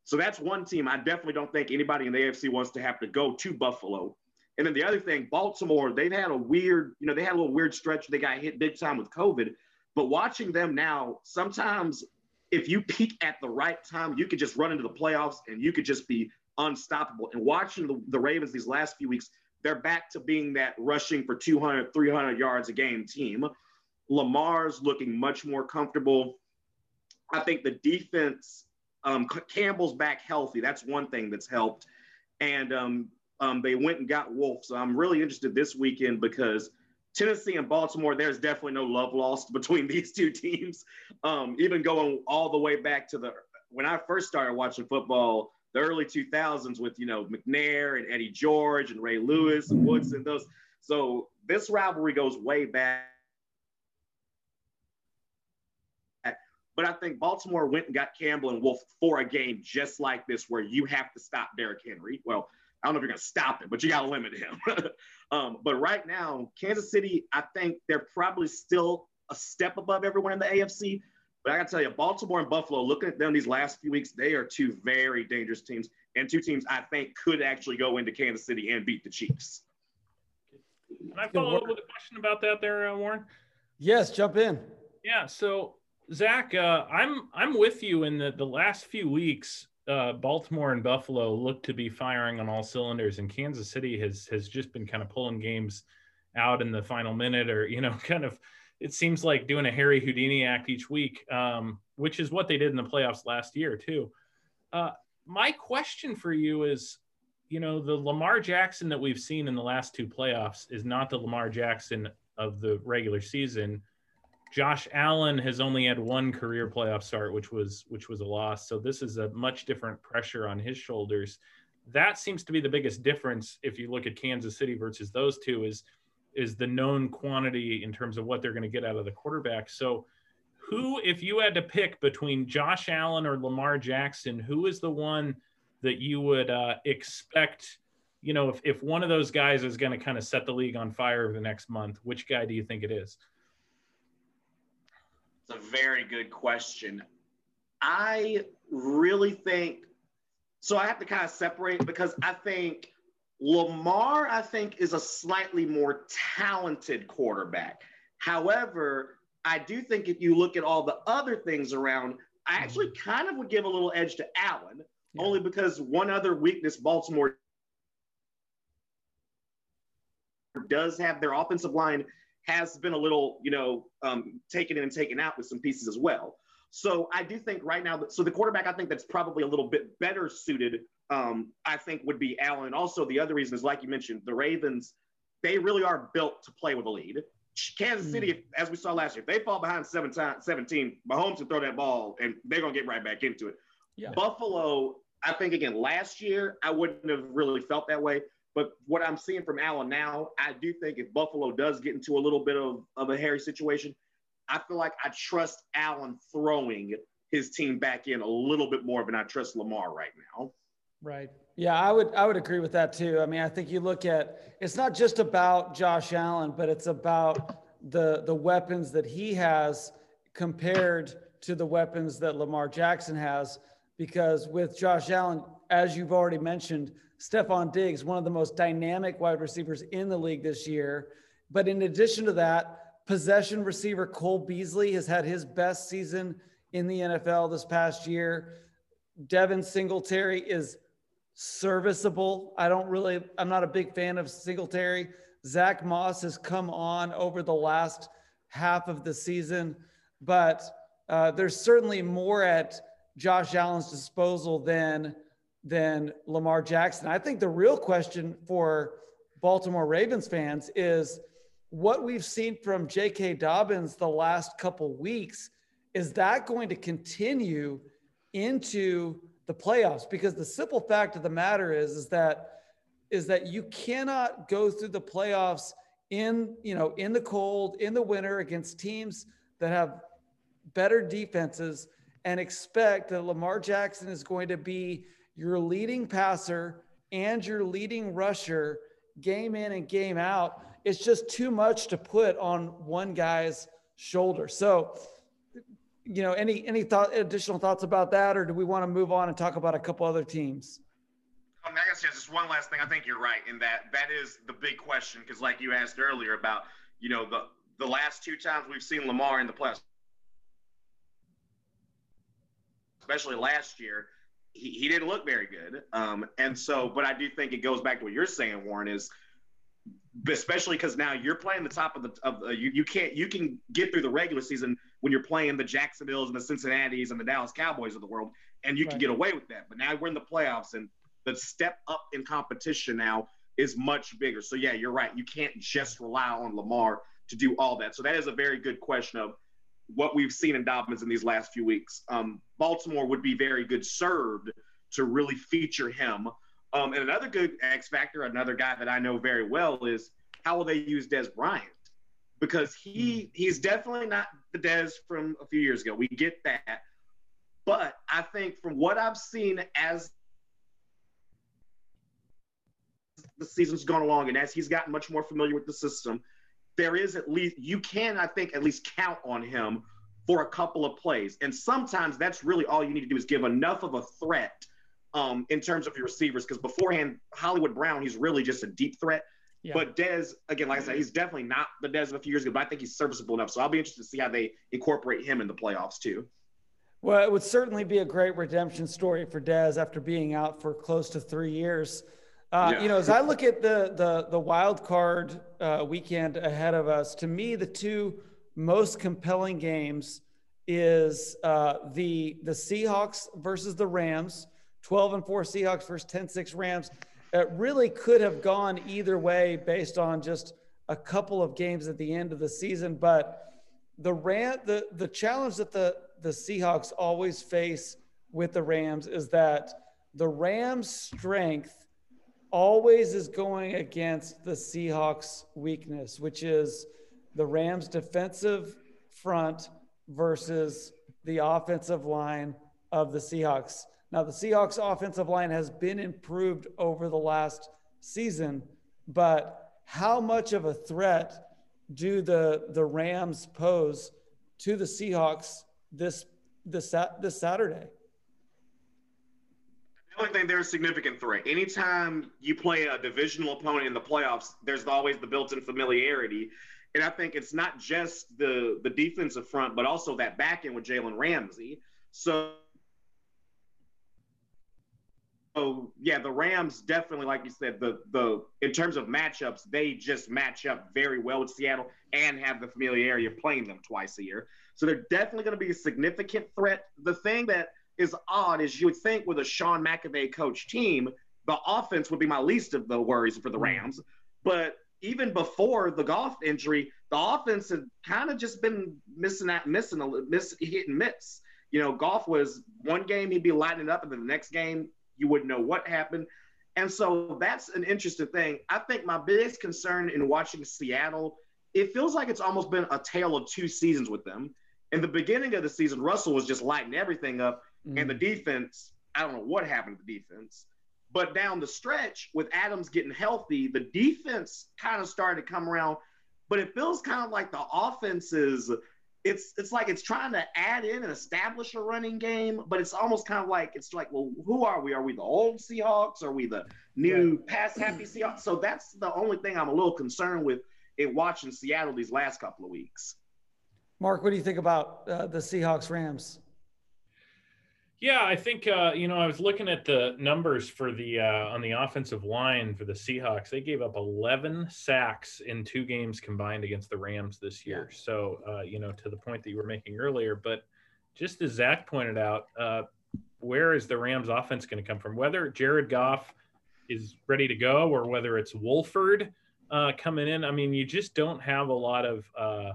So that's one team I definitely don't think anybody in the AFC wants to have to go to Buffalo. And then the other thing, Baltimore, they've had a weird, you know, they had a little weird stretch. They got hit big time with COVID. But watching them now, sometimes if you peak at the right time, you could just run into the playoffs and you could just be unstoppable. And watching the, the Ravens these last few weeks, they're back to being that rushing for 200, 300 yards a game team. Lamar's looking much more comfortable. I think the defense um, Campbell's back healthy. That's one thing that's helped. And um, um, they went and got Wolfe. So I'm really interested this weekend because Tennessee and Baltimore, there's definitely no love lost (laughs) between these two teams. Um, even going all the way back to the when I first started watching football, the early 2000s with you know McNair and Eddie George and Ray Lewis and Woodson. Those. So this rivalry goes way back But I think Baltimore went and got Campbell and Wolfe for a game just like this, where you have to stop Derrick Henry. Well, I don't know if you're going to stop him, but you got to limit him. (laughs) um, but right now, Kansas City, I think they're probably still a step above everyone in the AFC. But I got to tell you, Baltimore and Buffalo, looking at them these last few weeks, they are two very dangerous teams and two teams I think could actually go into Kansas City and beat the Chiefs. Can I follow up with a question about that there, uh, Warren? Yes, jump in. Yeah. So Zach, uh, I'm I'm with you in that the last few weeks, uh, Baltimore and Buffalo look to be firing on all cylinders, and Kansas City has has just been kind of pulling games out in the final minute, or you know, (laughs) kind of it seems like doing a Harry Houdini act each week, um, which is what they did in the playoffs last year too. Uh, my question for you is, you know, the Lamar Jackson that we've seen in the last two playoffs is not the Lamar Jackson of the regular season Josh Allen has only had one career playoff start, which was which was a loss. So this is a much different pressure on his shoulders. That seems to be the biggest difference if you look at Kansas City versus those two is is the known quantity in terms of what they're going to get out of the quarterback. So who if you had to pick between Josh Allen or Lamar Jackson, who is the one that you would uh, expect you know, if, if one of those guys is going to kind of set the league on fire over the next month, which guy do you think it is? It's a very good question. I really think so. I have to kind of separate because I think Lamar, I think, is a slightly more talented quarterback. However, I do think if you look at all the other things around, I mm-hmm. actually kind of would give a little edge to Allen, yeah. only because one other weakness Baltimore does have their offensive line has been a little, you know, um, taken in and taken out with some pieces as well. So I do think right now, so the quarterback I think that's probably a little bit better suited, um, I think would be Allen. Also the other reason is, like you mentioned, the Ravens, they really are built to play with a lead. Kansas City, mm. as we saw last year, if they fall behind seven 17, 17, Mahomes can throw that ball and they're going to get right back into it. Yeah. Buffalo, I think, again, last year, I wouldn't have really felt that way. But what I'm seeing from Allen now, I do think if Buffalo does get into a little bit of, of a hairy situation, I feel like I trust Allen throwing his team back in a little bit more than I trust Lamar right now. Right. Yeah, I would I would agree with that too. I mean, I think you look at it's not just about Josh Allen, but it's about the the weapons that he has compared to the weapons that Lamar Jackson has because with Josh Allen, as you've already mentioned, Stefon Diggs, one of the most dynamic wide receivers in the league this year. But in addition to that, possession receiver Cole Beasley has had his best season in the NFL this past year. Devin Singletary is serviceable. I don't really, I'm not a big fan of Singletary. Zach Moss has come on over the last half of the season, but uh, there's certainly more at Josh Allen's disposal than than Lamar Jackson. I think the real question for Baltimore Ravens fans is what we've seen from J.K. Dobbins the last couple weeks. Is that going to continue into the playoffs? Because the simple fact of the matter is, is that is that you cannot go through the playoffs in you know in the cold in the winter against teams that have better defenses and expect that Lamar Jackson is going to be your leading passer and your leading rusher game in and game out. It's just too much to put on one guy's shoulder. So, you know, any any thought additional thoughts about that, or do we want to move on and talk about a couple other teams? Um, I guess just one last thing. I think you're right in that that is the big question because, like you asked earlier about, you know, the the last two times we've seen Lamar in the playoffs, especially last year, he, he didn't look very good. Um, and so, but I do think it goes back to what you're saying, Warren, is especially because now you're playing the top of the of uh, you, you can't you can get through the regular season when you're playing the Jacksonville's and the Cincinnati's and the Dallas Cowboys of the world, and you right. can get away with that. But now we're in the playoffs, and the step up in competition now is much bigger. So yeah, you're right. You can't just rely on Lamar to do all that. So that is a very good question of what we've seen in Dobbins in these last few weeks. Um, Baltimore would be very good served to really feature him. Um, and another good X factor, another guy that I know very well is how will they use Dez Bryant? Because he hmm. he's definitely not the Dez from a few years ago. We get that. But I think from what I've seen as the season's gone along and as he's gotten much more familiar with the system, there is at least you can I think at least count on him for a couple of plays. And sometimes that's really all you need to do is give enough of a threat um, in terms of your receivers. Because beforehand, Hollywood Brown, he's really just a deep threat. Yeah. But Dez, again, like I said, he's definitely not the Dez of a few years ago, but I think he's serviceable enough. So I'll be interested to see how they incorporate him in the playoffs too. Well, it would certainly be a great redemption story for Dez after being out for close to three years. Uh, yeah. You know, as I look at the the the wild card uh, weekend ahead of us, to me, the two most compelling games is uh, the the Seahawks versus the Rams. 12 and 4 Seahawks versus 10-6 Rams. It really could have gone either way based on just a couple of games at the end of the season. But the Ram the the challenge that the the Seahawks always face with the Rams is that the Rams' strength always is going against the Seahawks' weakness, which is the Rams' defensive front versus the offensive line of the Seahawks. Now, the Seahawks' offensive line has been improved over the last season, but how much of a threat do the, the Rams pose to the Seahawks this, this, this Saturday? Only thing they're a significant threat. Anytime you play a divisional opponent in the playoffs, there's always the built-in familiarity. And I think it's not just the the defensive front, but also that back end with Jalen Ramsey. So, so yeah, the Rams definitely, like you said, the the in terms of matchups, they just match up very well with Seattle and have the familiarity of playing them twice a year. So they're definitely going to be a significant threat. The thing that is odd is you would think with a Sean McVay coach team, the offense would be my least of the worries for the mm-hmm. Rams. But even before the Goff injury, the offense had kind of just been missing that, missing a miss, hit and miss. You know, Goff was one game he'd be lighting up, and then the next game you wouldn't know what happened. And so that's an interesting thing. I think my biggest concern in watching Seattle, it feels like it's almost been a tale of two seasons with them. In the beginning of the season, Russell was just lighting everything up. Mm-hmm. And the mm. defense, I don't know what happened to the defense. But down the stretch, with Adams getting healthy, the defense kind of started to come around. But it feels kind of like the offense is it's it's like it's trying to add in and establish a running game, but it's almost kind of like it's like, well, who are we? Are we the old Seahawks? Are we the new pass happy Seahawks? So that's the only thing I'm a little concerned with in watching Seattle these last couple of weeks. Mark, what do you think about uh, the Seahawks Rams? Yeah, I think uh, you know I was looking at the numbers for the uh, on the offensive line for the Seahawks. They gave up 11 sacks in two games combined against the Rams this year. So uh, you know to the point that you were making earlier, but just as Zach pointed out, uh, where is the Rams offense going to come from? Whether Jared Goff is ready to go or whether it's Wolford uh, coming in, I mean, you just don't have a lot of uh,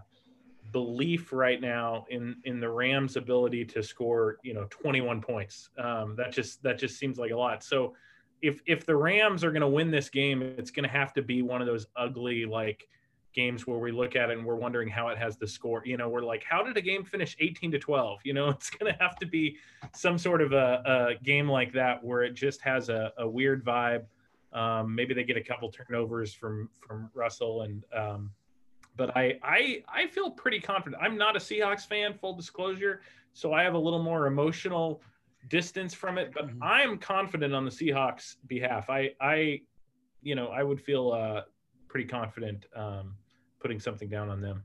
belief right now in in the Rams' ability to score, you know, 21 points. Um, that just that just seems like a lot. So if if the Rams are going to win this game, it's going to have to be one of those ugly like games where we look at it and we're wondering how it has the score. You know, we're like, how did a game finish 18 to 12? You know, (laughs) it's going to have to be some sort of a, a game like that where it just has a, a weird vibe. Um, maybe they get a couple turnovers from from Russell and um, but I, I I feel pretty confident. I'm not a Seahawks fan, full disclosure, so I have a little more emotional distance from it. But mm-hmm. I'm confident on the Seahawks' behalf. I I you know I would feel uh, pretty confident um, putting something down on them.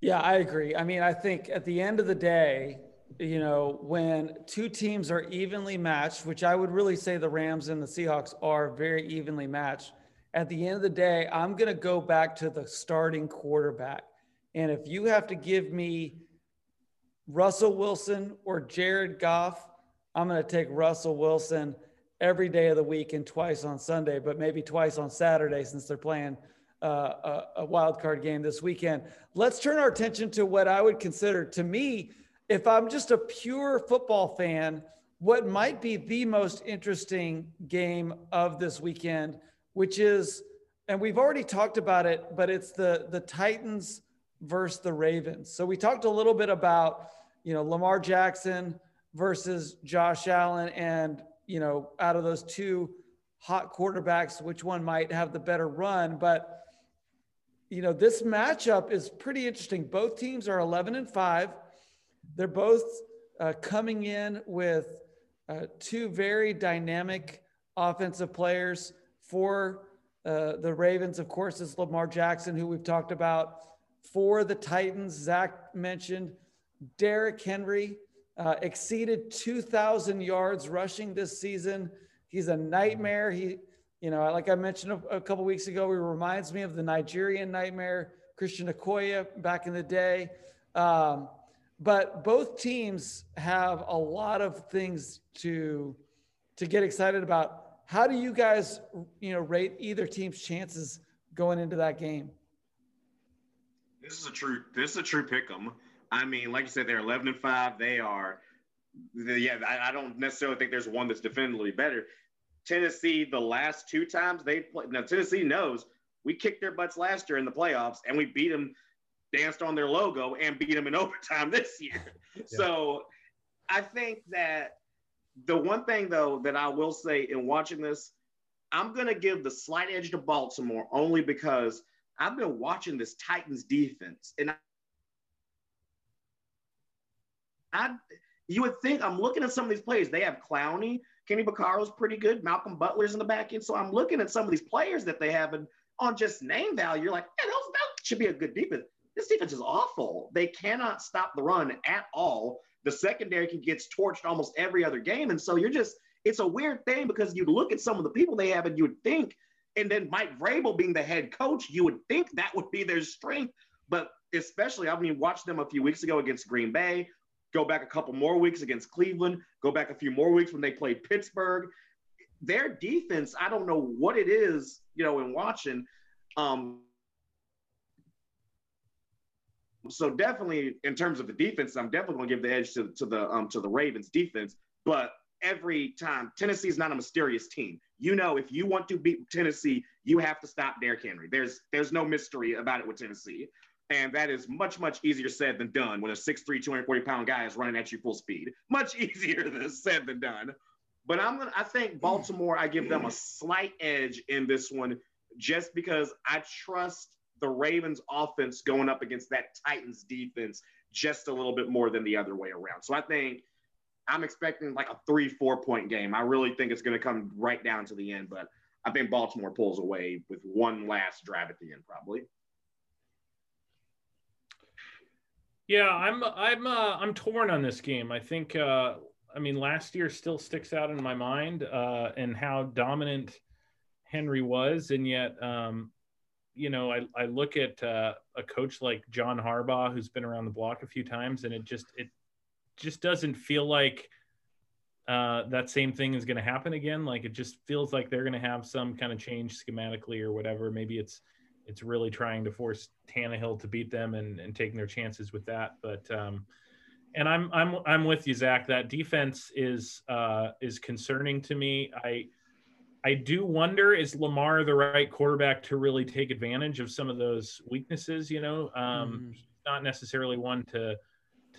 Yeah, I agree. I mean, I think at the end of the day, you know, when two teams are evenly matched, which I would really say the Rams and the Seahawks are very evenly matched at the end of the day, I'm going to go back to the starting quarterback. And if you have to give me Russell Wilson or Jared Goff, I'm going to take Russell Wilson every day of the week and twice on Sunday, but maybe twice on Saturday since they're playing uh, a, a wild card game this weekend. Let's turn our attention to what I would consider, to me, if I'm just a pure football fan, what might be the most interesting game of this weekend which is, and we've already talked about it, but it's the the Titans versus the Ravens. So we talked a little bit about, you know, Lamar Jackson versus Josh Allen, and you know, out of those two hot quarterbacks, which one might have the better run, but you know, this matchup is pretty interesting. Both teams are 11 and 5. They're both uh, coming in with uh, two very dynamic offensive players for uh, the Ravens, of course, is Lamar Jackson, who we've talked about. For the Titans, Zach mentioned Derrick Henry uh, exceeded 2,000 yards rushing this season. He's a nightmare. He, you know, like I mentioned a, a couple weeks ago, he reminds me of the Nigerian nightmare, Christian Okoye back in the day. Um, but both teams have a lot of things to to get excited about how do you guys, you know, rate either team's chances going into that game? This is a true. This is a true pick 'em. I mean, like you said, they're 11 and five. They are. Yeah, I, I don't necessarily think there's one that's definitively better. Tennessee, the last two times they played. Now Tennessee knows we kicked their butts last year in the playoffs, and we beat them, danced on their logo, and beat them in (laughs) overtime this year. Yeah. So I think that the one thing though that I will say in watching this, I'm gonna give the slight edge to Baltimore only because I've been watching this Titans defense, and I, I you would think I'm looking at some of these players. They have Clowney, Kenny Vaccaro's pretty good, Malcolm Butler's in the back end. So I'm looking at some of these players that they have, and on just name value, you're like, yeah, that should be a good defense. This defense is awful. They cannot stop the run at all. The secondary can gets torched almost every other game. And so you're just, it's a weird thing because you look at some of the people they have and you would think, and then Mike Vrabel being the head coach, you would think that would be their strength. But especially, I mean, watch them a few weeks ago against Green Bay, go back a couple more weeks against Cleveland, go back a few more weeks when they played Pittsburgh. Their defense, I don't know what it is, you know, in watching. Um, so definitely in terms of the defense, I'm definitely going to give the edge to, to the um, to the Ravens defense. But every time Tennessee is not a mysterious team. You know, if you want to beat Tennessee, you have to stop Derrick Henry. There's there's no mystery about it with Tennessee. And that is much, much easier said than done when a 6'3, 240 pound guy is running at you full speed. Much (laughs) easier than said than done. But I'm gonna I think Baltimore, I give them a slight edge in this one just because I trust the Ravens offense going up against that Titans defense just a little bit more than the other way around. So I think I'm expecting like a three, four point game. I really think it's going to come right down to the end, but I think Baltimore pulls away with one last drive at the end, probably. Yeah, I'm I'm uh, I'm torn on this game. I think uh, I mean last year still sticks out in my mind uh, and how dominant Henry was, and yet um, you know I, I look at uh, a coach like John Harbaugh who's been around the block a few times, and it just it just doesn't feel like uh, that same thing is going to happen again. Like it just feels like they're going to have some kind of change schematically or whatever. Maybe it's it's really trying to force Tannehill to beat them and, and taking their chances with that. But um, and I'm I'm I'm with you, Zach. That defense is uh, is concerning to me. I I do wonder is Lamar the right quarterback to really take advantage of some of those weaknesses? You know, um, mm. not necessarily one to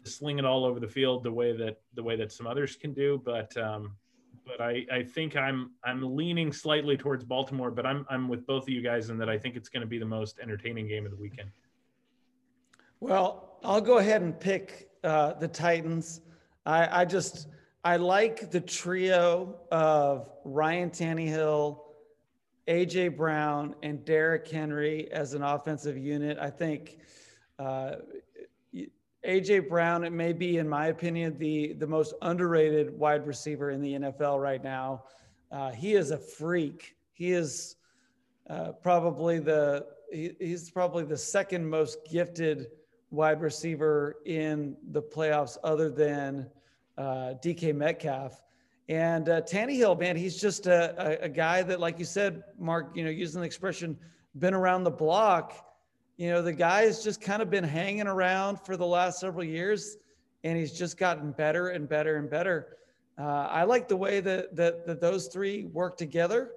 to sling it all over the field the way that the way that some others can do. But um, but I, I think I'm I'm leaning slightly towards Baltimore, but I'm I'm with both of you guys in that I think it's going to be the most entertaining game of the weekend. Well, I'll go ahead and pick uh, the Titans. I, I just I like the trio of Ryan Tannehill, AJ Brown, and Derrick Henry as an offensive unit. I think uh, AJ Brown, it may be, in my opinion, the the most underrated wide receiver in the NFL right now. Uh, he is a freak. He is uh, probably the he, he's probably the second most gifted wide receiver in the playoffs, other than uh, DK Metcalf. And uh, Tannehill, man, he's just a, a, a guy that, like you said, Mark, you know, using the expression, been around the block you know, the guy has just kind of been hanging around for the last several years and he's just gotten better and better and better. Uh, I like the way that, that, that those three work together.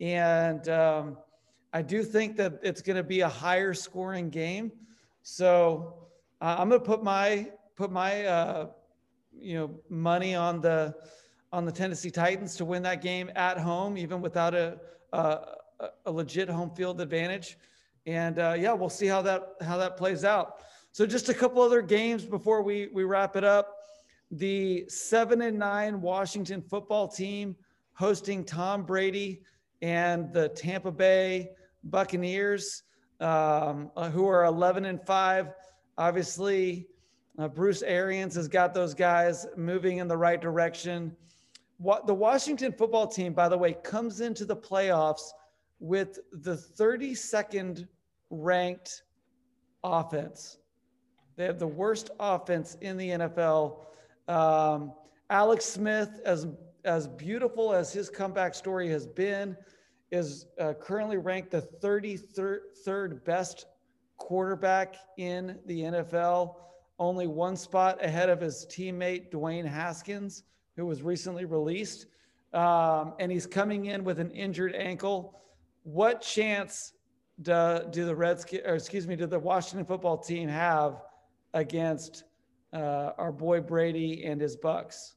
And um, I do think that it's going to be a higher scoring game. So uh, I'm going to put my, put my, uh, you know, money on the, on the Tennessee Titans to win that game at home, even without a, a, a legit home field advantage. And uh, yeah, we'll see how that how that plays out. So just a couple other games before we we wrap it up. The seven and nine Washington football team hosting Tom Brady and the Tampa Bay Buccaneers, um, uh, who are 11 and five. Obviously, uh, Bruce Arians has got those guys moving in the right direction. What the Washington football team, by the way, comes into the playoffs with the 32nd ranked offense. They have the worst offense in the NFL. Um, Alex Smith, as as beautiful as his comeback story has been, is uh, currently ranked the 33rd best quarterback in the NFL, only one spot ahead of his teammate Dwayne Haskins, who was recently released. Um, and he's coming in with an injured ankle. What chance do, do the Redskins, or excuse me, do the Washington football team have against uh, our boy Brady and his Bucks?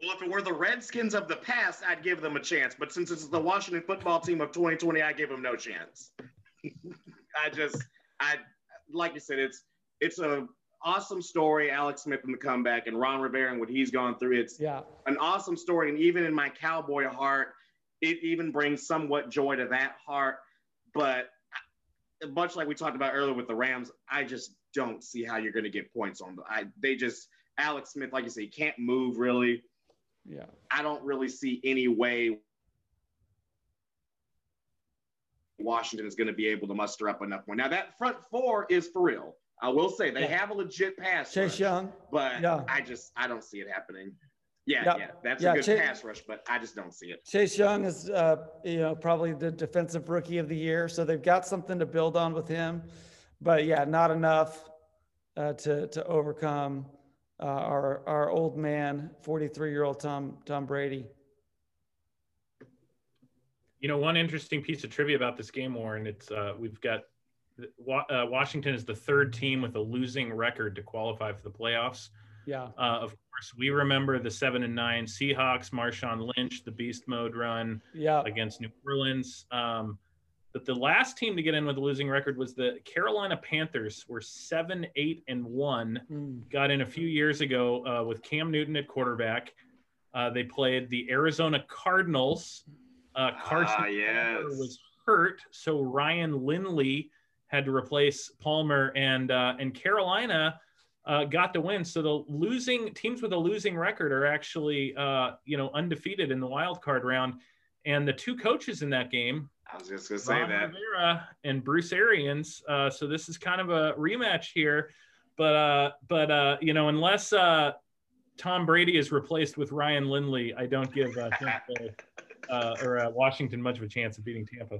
Well, if it were the Redskins of the past, I'd give them a chance. But since it's the Washington football team of 2020, I give them no chance. (laughs) I just, I like you said, it's it's a awesome story. Alex Smith and the comeback, and Ron Rivera and what he's gone through. It's yeah. an awesome story, and even in my cowboy heart, it even brings somewhat joy to that heart but much like we talked about earlier with the Rams, I just don't see how you're going to get points on the. I they just Alex Smith, like you say, can't move really. Yeah, I don't really see any way Washington is going to be able to muster up enough points. Now that front four is for real. I will say they yeah. have a legit pass. Chase rush, Young, but yeah. I just I don't see it happening. Yeah, yeah, yeah. that's yeah, a good Chase, pass rush, but I just don't see it. Chase Young is, uh, you know, probably the defensive rookie of the year, so they've got something to build on with him. But yeah, not enough uh, to to overcome uh, our our old man, forty three year old Tom Tom Brady. You know, one interesting piece of trivia about this game, Warren. It's uh, we've got uh, Washington is the third team with a losing record to qualify for the playoffs. Yeah. Uh, of course, we remember the seven and nine Seahawks, Marshawn Lynch, the beast mode run yeah. against New Orleans. Um, But the last team to get in with a losing record was the Carolina Panthers, were seven, eight, and one. Mm. Got in a few years ago uh, with Cam Newton at quarterback. Uh, they played the Arizona Cardinals. Uh, Carson ah, yes. was hurt, so Ryan Lindley had to replace Palmer, and uh, and Carolina uh, got the win. So the losing teams with a losing record are actually uh, you know undefeated in the wild card round. And the two coaches in that game, I was just gonna say Ron that Rivera and Bruce Arians. Uh, so this is kind of a rematch here, but uh, but uh, you know, unless uh, Tom Brady is replaced with Ryan Lindley, I don't give uh, Tampa (laughs) uh, or uh, Washington much of a chance of beating Tampa.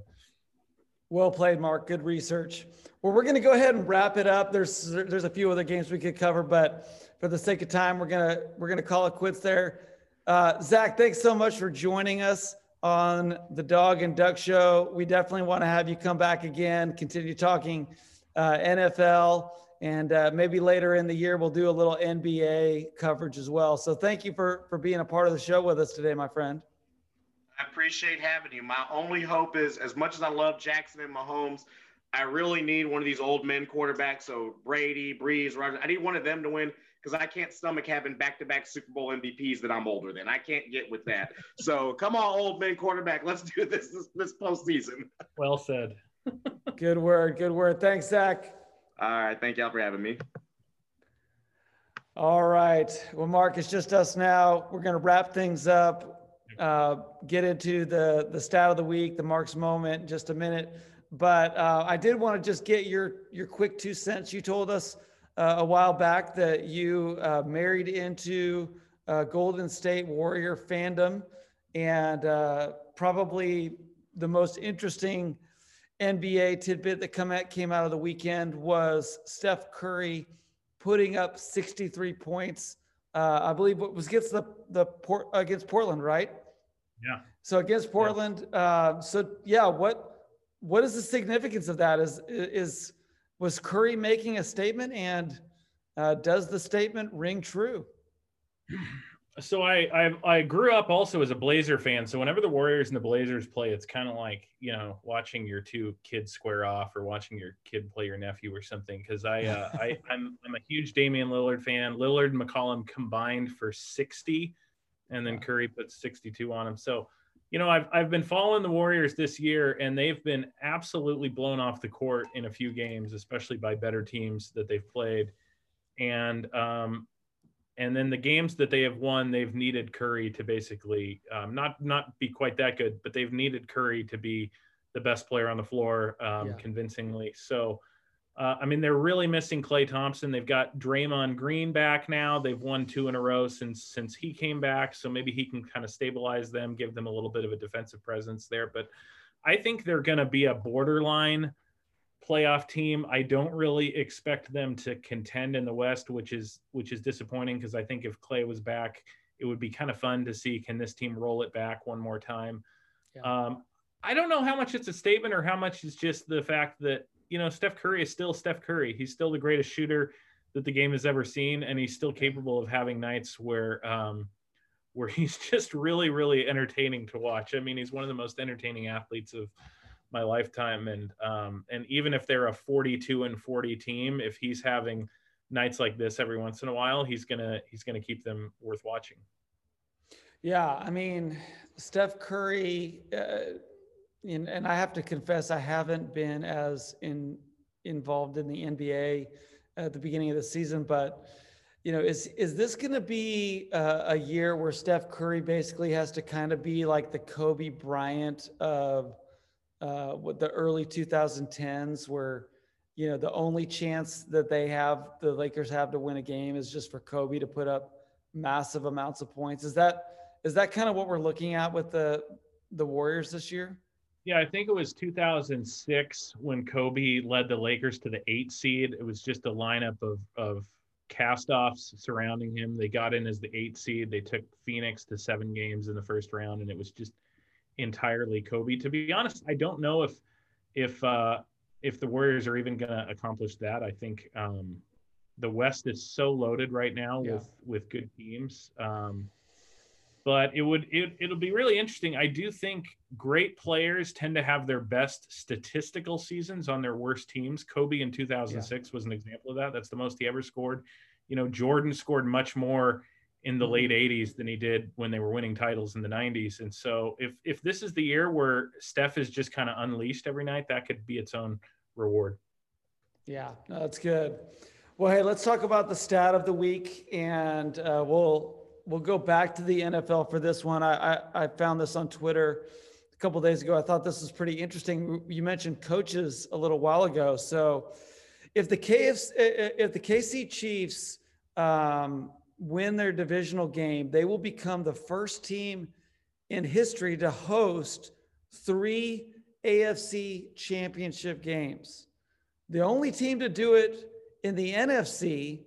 Well played, Mark. Good research. Well, we're going to go ahead and wrap it up. There's there's a few other games we could cover, but for the sake of time, we're gonna we're gonna call it quits there. Uh, Zach, thanks so much for joining us on the Dog and Duck Show. We definitely want to have you come back again, continue talking uh, NFL, and uh, maybe later in the year we'll do a little NBA coverage as well. So thank you for for being a part of the show with us today, my friend. I appreciate having you. My only hope is, as much as I love Jackson and Mahomes, I really need one of these old men quarterbacks. So Brady, Brees, Rodgers. I need one of them to win because I can't stomach having back-to-back Super Bowl MVPs that I'm older than. I can't get with that. so come on, old man quarterback, let's do this this, this postseason. Well said. (laughs) good word. Good word. Thanks, Zach. All right. Thank y'all for having me. All right. Well, Mark, it's just us now. We're going to wrap things up, uh, get into the the stat of the week, the Mark's moment, in just a minute. But uh, I did want to just get your your quick two cents. You told us uh, a while back that you uh, married into Golden State Warrior fandom, and uh, probably the most interesting NBA tidbit that come at, came out of the weekend was Steph Curry putting up 63 points. I believe what was against the the port against Portland, right? Yeah. So against Portland. Yeah. Uh, so yeah, what what is the significance of that? Is is was Curry making a statement, and uh, does the statement ring true? So I, I, I grew up also as a Blazer fan. So whenever the Warriors and the Blazers play, it's kind of like you know watching your two kids square off or watching your kid play your nephew or something. Because I, uh, (laughs) I I'm I'm a huge Damian Lillard fan. Lillard and McCollum combined for 60, and then Curry puts 62 on him. So you know, I've I've been following the Warriors this year, and they've been absolutely blown off the court in a few games, especially by better teams that they've played, and um, and then the games that they have won, they've needed Curry to basically um, not not be quite that good, but they've needed Curry to be the best player on the floor um, yeah. convincingly. So uh, I mean, they're really missing Klay Thompson. They've got Draymond Green back now. They've won two in a row since since he came back. So maybe he can kind of stabilize them, give them a little bit of a defensive presence there. But I think they're going to be a borderline playoff team. I don't really expect them to contend in the West, which is which is disappointing because I think if Klay was back, it would be kind of fun to see can this team roll it back one more time. Yeah. Um, I don't know how much it's a statement or how much is just the fact that you know, Steph Curry is still Steph Curry. He's still the greatest shooter that the game has ever seen, and he's still capable of having nights where um, where (laughs) he's just really, really entertaining to watch. I mean, he's one of the most entertaining athletes of my lifetime, and um, and even if they're a 42 and 40 team, if he's having nights like this every once in a while, he's gonna he's gonna keep them worth watching. Yeah, I mean, Steph Curry. Uh, and, and I have to confess, I haven't been as in involved in the NBA at the beginning of the season, but you know, is is this going to be a, a, year where Steph Curry basically has to kind of be like the Kobe Bryant of uh, the early 2010s, where you know the only chance that they have, the Lakers have to win a game, is just for Kobe to put up massive amounts of points. Is that is that kind of what we're looking at with the the Warriors this year? Yeah, I think it was 2006 when Kobe led the Lakers to the eight seed. It was just a lineup of of castoffs surrounding him. They got in as the eight seed. They took Phoenix to seven games in the first round, and it was just entirely Kobe. To be honest, I don't know if if uh, if the Warriors are even going to accomplish that. I think um, the West is so loaded right now yeah. with with good teams. Um, but it would it, it'll be really interesting. I do think great players tend to have their best statistical seasons on their worst teams. Kobe in 2006 yeah. was an example of that. That's the most he ever scored. You know jordan scored much more in the late 80s mm-hmm. than he did when they were winning titles in the 90s and so if if this is the year where steph is just kind of unleashed every night that could be its own reward. Yeah no, that's good. Well hey let's talk about the stat of the week and uh, we'll we'll go back to the NFL for this one. I, I, I found this on Twitter a couple days ago. I thought this was pretty interesting. You mentioned coaches a little while ago. So if the KFC, if the KC Chiefs um, win their divisional game, they will become the first team in history to host three AFC championship games. The only team to do it in the NFC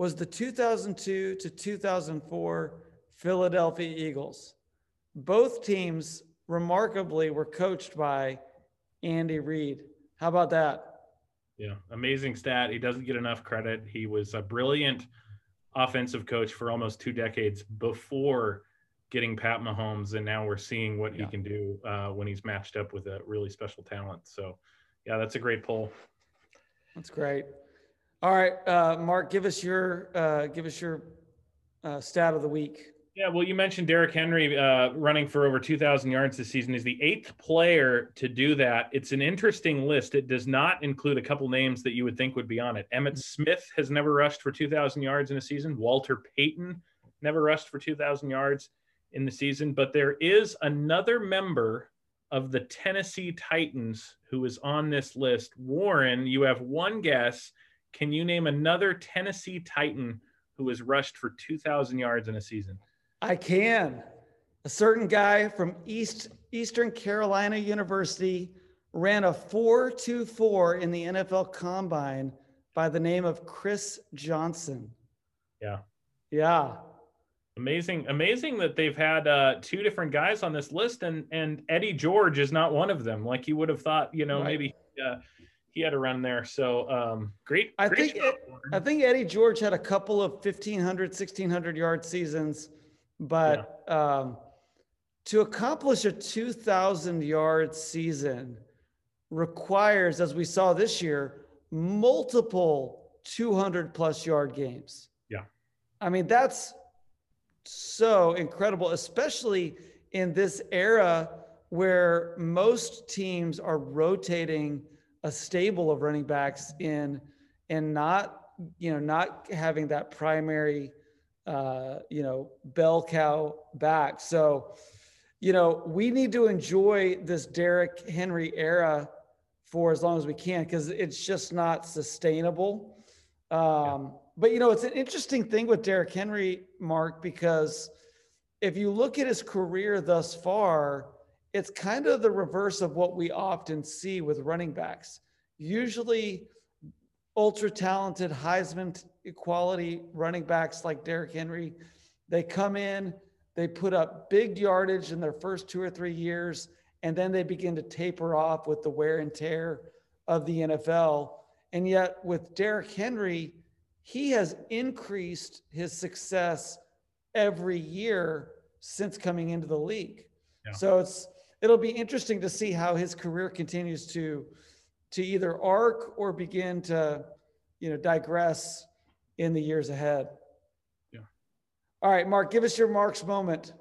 was the 2002 to 2004 Philadelphia Eagles. Both teams remarkably were coached by Andy Reid. How about that? Yeah, amazing stat. He doesn't get enough credit. He was a brilliant offensive coach for almost two decades before getting Pat Mahomes, and now we're seeing what yeah. he can do uh, when he's matched up with a really special talent. So, yeah, that's a great poll. That's great. All right, uh, Mark, give us your uh, give us your uh, stat of the week. Yeah, well, you mentioned Derrick Henry uh, running for over 2,000 yards this season. Is the eighth player to do that. It's an interesting list. It does not include a couple names that you would think would be on it. Emmitt Smith has never rushed for 2,000 yards in a season. Walter Payton never rushed for 2,000 yards in the season. But there is another member of the Tennessee Titans who is on this list. Warren, you have one guess can you name another Tennessee Titan who has rushed for 2,000 yards in a season? I can. A certain guy from East Eastern Carolina University ran a 424 in the NFL combine by the name of Chris Johnson. Yeah. Yeah. Amazing, amazing that they've had uh, two different guys on this list, and and Eddie George is not one of them. Like you would have thought, you know, right. maybe uh, he had a run there. So um, great. I great think I think Eddie George had a couple of 1500, 1600 yard seasons, but yeah. um, to accomplish a 2000 yard season requires, as we saw this year, multiple 200 plus yard games. Yeah. I mean, that's so incredible, especially in this era where most teams are rotating a stable of running backs in and not you know not having that primary uh, you know bell cow back. So you know we need to enjoy this Derrick Henry era for as long as we can because it's just not sustainable. Um, yeah. But you know it's an interesting thing with Derrick Henry, Mark, because if you look at his career thus far it's kind of the reverse of what we often see with running backs. Usually, ultra talented Heisman quality running backs like Derrick Henry, they come in, they put up big yardage in their first two or three years, and then they begin to taper off with the wear and tear of the NFL. And yet, with Derrick Henry, he has increased his success every year since coming into the league. Yeah. So it's it'll be interesting to see how his career continues to to either arc or begin to you know digress in the years ahead. Yeah. All right, Mark, give us your Mark's moment.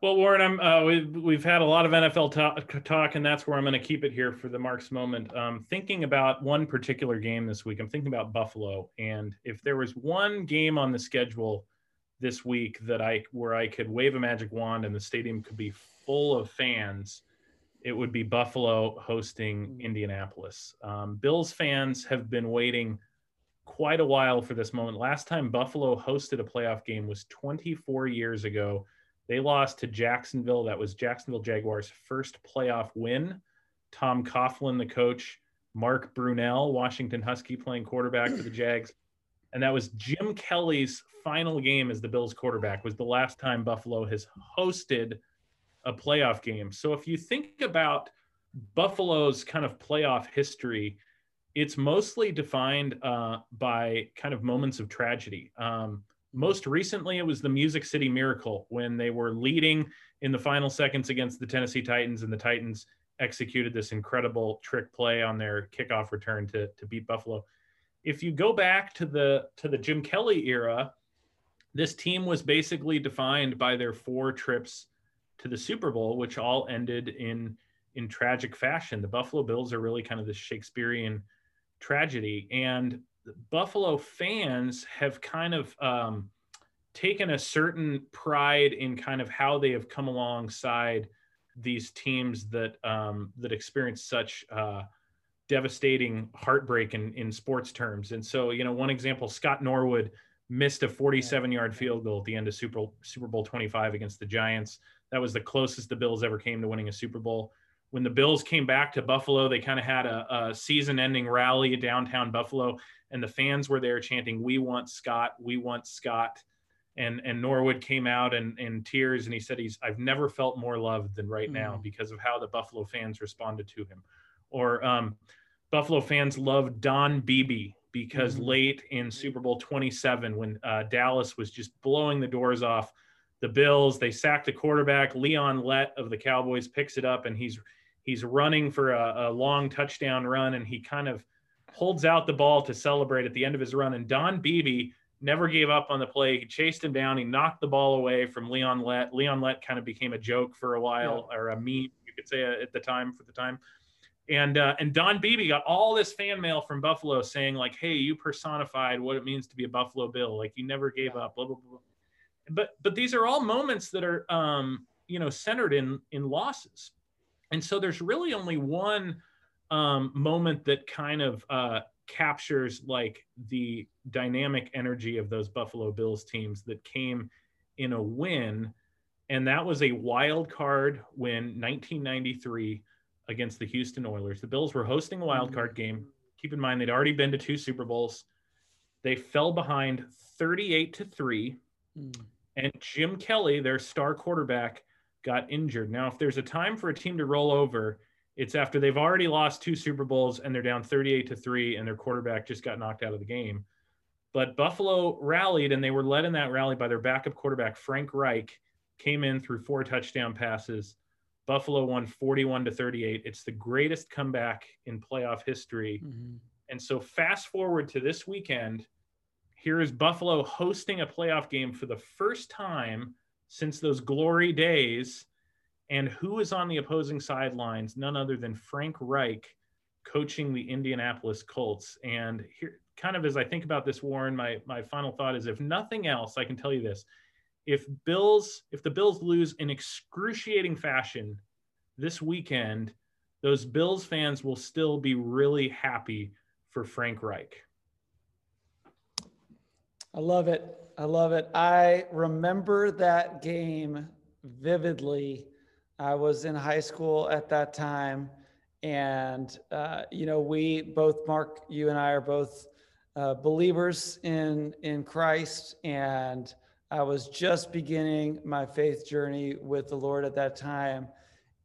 Well, Warren, I'm, uh, we've, we've had a lot of NFL talk, talk, and that's where I'm going to keep it here for the Mark's moment. Um, thinking about one particular game this week, I'm thinking about Buffalo, and if there was one game on the schedule this week that I where I could wave a magic wand and the stadium could be full of fans, it would be Buffalo hosting mm. Indianapolis. Um, Bills fans have been waiting quite a while for this moment. Last time Buffalo hosted a playoff game was 24 years ago. They lost to Jacksonville. That was Jacksonville Jaguars' first playoff win. Tom Coughlin, the coach, Mark Brunell, Washington Husky, playing quarterback for the (clears throat) Jags. And that was Jim Kelly's final game as the Bills quarterback, was the last time Buffalo has hosted a playoff game. So if you think about Buffalo's kind of playoff history, it's mostly defined uh, by kind of moments of tragedy. Um, Most recently, it was the Music City Miracle when they were leading in the final seconds against the Tennessee Titans, and the Titans executed this incredible trick play on their kickoff return to, to beat Buffalo. If you go back to the to the Jim Kelly era, this team was basically defined by their four trips to the Super Bowl, which all ended in in tragic fashion. The Buffalo Bills are really kind of this Shakespearean tragedy, and Buffalo fans have kind of um, taken a certain pride in kind of how they have come alongside these teams that um, that experience such uh, devastating heartbreak in, in sports terms. And so, you know, one example, Scott Norwood missed a 47 yard field goal at the end of Super Super Bowl 25 against the Giants. That was the closest the Bills ever came to winning a Super Bowl. When the Bills came back to Buffalo, they kind of had a, a season ending rally downtown Buffalo, and the fans were there chanting, We want Scott, we want Scott and and Norwood came out in, in tears and he said he's I've never felt more loved than right mm. now because of how the Buffalo fans responded to him. Or um, Buffalo fans loved Don Beebe because mm. late in Super Bowl 27 when uh, Dallas was just blowing the doors off the Bills, they sack the quarterback Leon Lett of the Cowboys picks it up and he's he's running for a, a long touchdown run and he kind of holds out the ball to celebrate at the end of his run and Don Beebe never gave up on the play. He chased him down. He knocked the ball away from Leon Lett. Leon Lett kind of became a joke for a while, yeah. or a meme, you could say at the time for the time. And uh, and Don Beebe got all this fan mail from Buffalo saying like, "Hey, you personified what it means to be a Buffalo Bill. Like you never gave yeah. up." Blah blah blah. But but these are all moments that are um, you know centered in in losses, and so there's really only one um, moment that kind of uh, captures like the dynamic energy of those Buffalo Bills teams that came in a win. And that was a wild card win 1993 against the Houston Oilers. The Bills were hosting a wild card game. Keep in mind, they'd already been to two Super Bowls. They fell behind 38 to 3. Mm. And Jim Kelly, their star quarterback, got injured. Now, if there's a time for a team to roll over, it's after they've already lost two Super Bowls and they're down 38 to 3 and their quarterback just got knocked out of the game. But Buffalo rallied and they were led in that rally by their backup quarterback Frank Reich came in threw four touchdown passes. Buffalo won 41 to 38. It's the greatest comeback in playoff history. Mm-hmm. And so fast forward to this weekend, here is Buffalo hosting a playoff game for the first time since those glory days and who is on the opposing sidelines? None other than Frank Reich coaching the Indianapolis Colts. And here, kind of as I think about this, Warren, my, my final thought is if nothing else, I can tell you this. If Bills, if the Bills lose in excruciating fashion this weekend, those Bills fans will still be really happy for Frank Reich. I love it. I love it. I remember that game vividly I was in high school at that time. And, uh, you know, we both, Mark, you and I are both uh, believers in, in Christ. And I was just beginning my faith journey with the Lord at that time.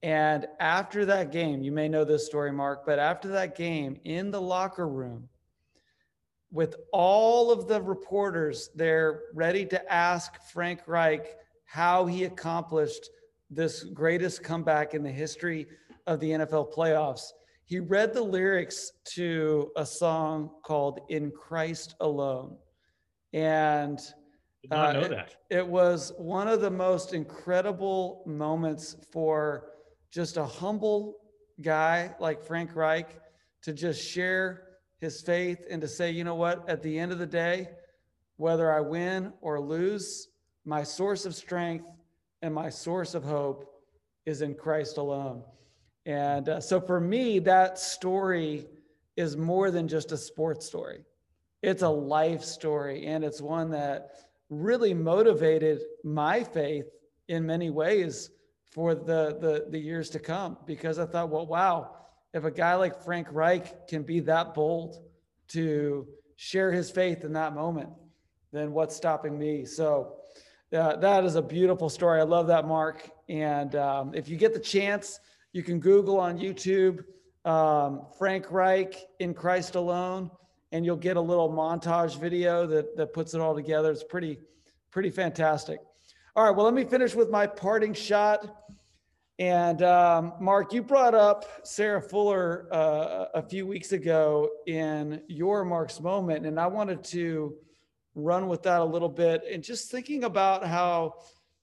And after that game, you may know this story, Mark, but after that game in the locker room, with all of the reporters there ready to ask Frank Reich how he accomplished this greatest comeback in the history of the NFL playoffs. He read the lyrics to a song called In Christ Alone. And uh, it, it was one of the most incredible moments for just a humble guy like Frank Reich to just share his faith and to say, you know what, at the end of the day, whether I win or lose, my source of strength and my source of hope is in Christ alone. And uh, so for me, that story is more than just a sports story. It's a life story, and it's one that really motivated my faith in many ways for the, the, the years to come because I thought, well, wow, if a guy like Frank Reich can be that bold to share his faith in that moment, then what's stopping me? So uh, that is a beautiful story. I love that, Mark. And um, if you get the chance, you can Google on YouTube um, Frank Reich in Christ Alone, and you'll get a little montage video that, that puts it all together. It's pretty pretty fantastic. All right, well, let me finish with my parting shot. And um, Mark, you brought up Sarah Fuller uh, a few weeks ago in your Mark's moment, and I wanted to run with that a little bit and just thinking about how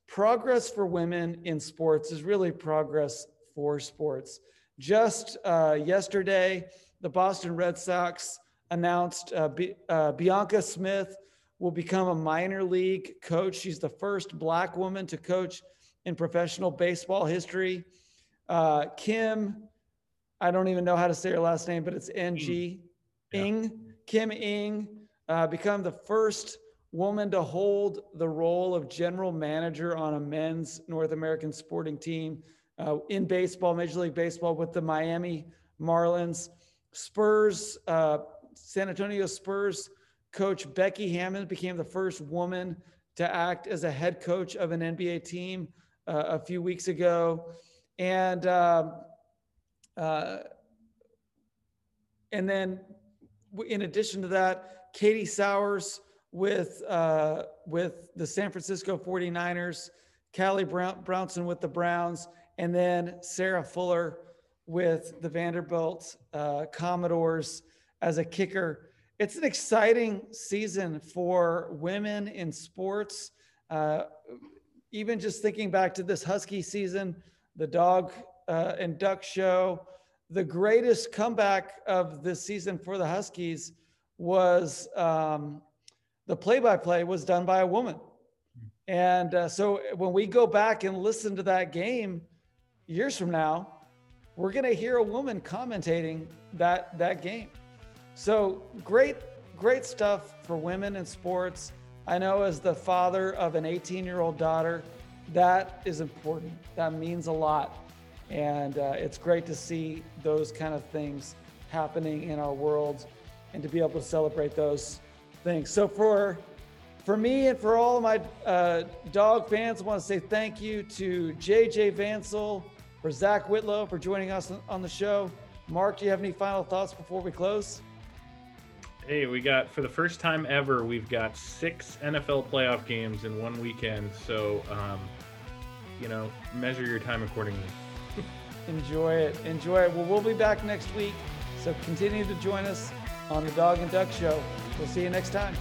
progress for women in sports is really progress for sports. Just uh, yesterday, the Boston Red Sox announced uh, B- uh, Bianca Smith will become a minor league coach. She's the first Black woman to coach in professional baseball history. Uh, Kim, I don't even know how to say her last name, but it's NG. Yeah. Ing, Kim Ng, uh, become the first woman to hold the role of general manager on a men's North American sporting team uh, in baseball, Major League Baseball, with the Miami Marlins. Spurs, uh, San Antonio Spurs coach Becky Hammon became the first woman to act as a head coach of an NBA team uh, a few weeks ago, and um, uh, and then in addition to that, Katie Sowers with uh, with the San Francisco 49ers, Callie Brown- Brownson with the Browns, and then Sarah Fuller with the Vanderbilt uh, Commodores as a kicker. It's an exciting season for women in sports. Uh, even just thinking back to this Husky season, the dog uh, and duck show, the greatest comeback of this season for the Huskies was um, the play-by-play was done by a woman. And uh, so when we go back and listen to that game years from now, we're going to hear a woman commentating that that game. So great, great stuff for women in sports. I know as the father of an 18 year old daughter, that is important. That means a lot. And uh, it's great to see those kind of things happening in our world and to be able to celebrate those things. So for for me and for all of my uh, dog fans, I want to say thank you to JJ Vansel, for Zach Whitlow for joining us on the show. Mark, do you have any final thoughts before we close? Hey, we got for the first time ever, we've got six NFL playoff games in one weekend. So, um, you know, measure your time accordingly. (laughs) Enjoy it. Enjoy it. Well, we'll be back next week. So continue to join us on the Dog and Duck Show. We'll see you next time.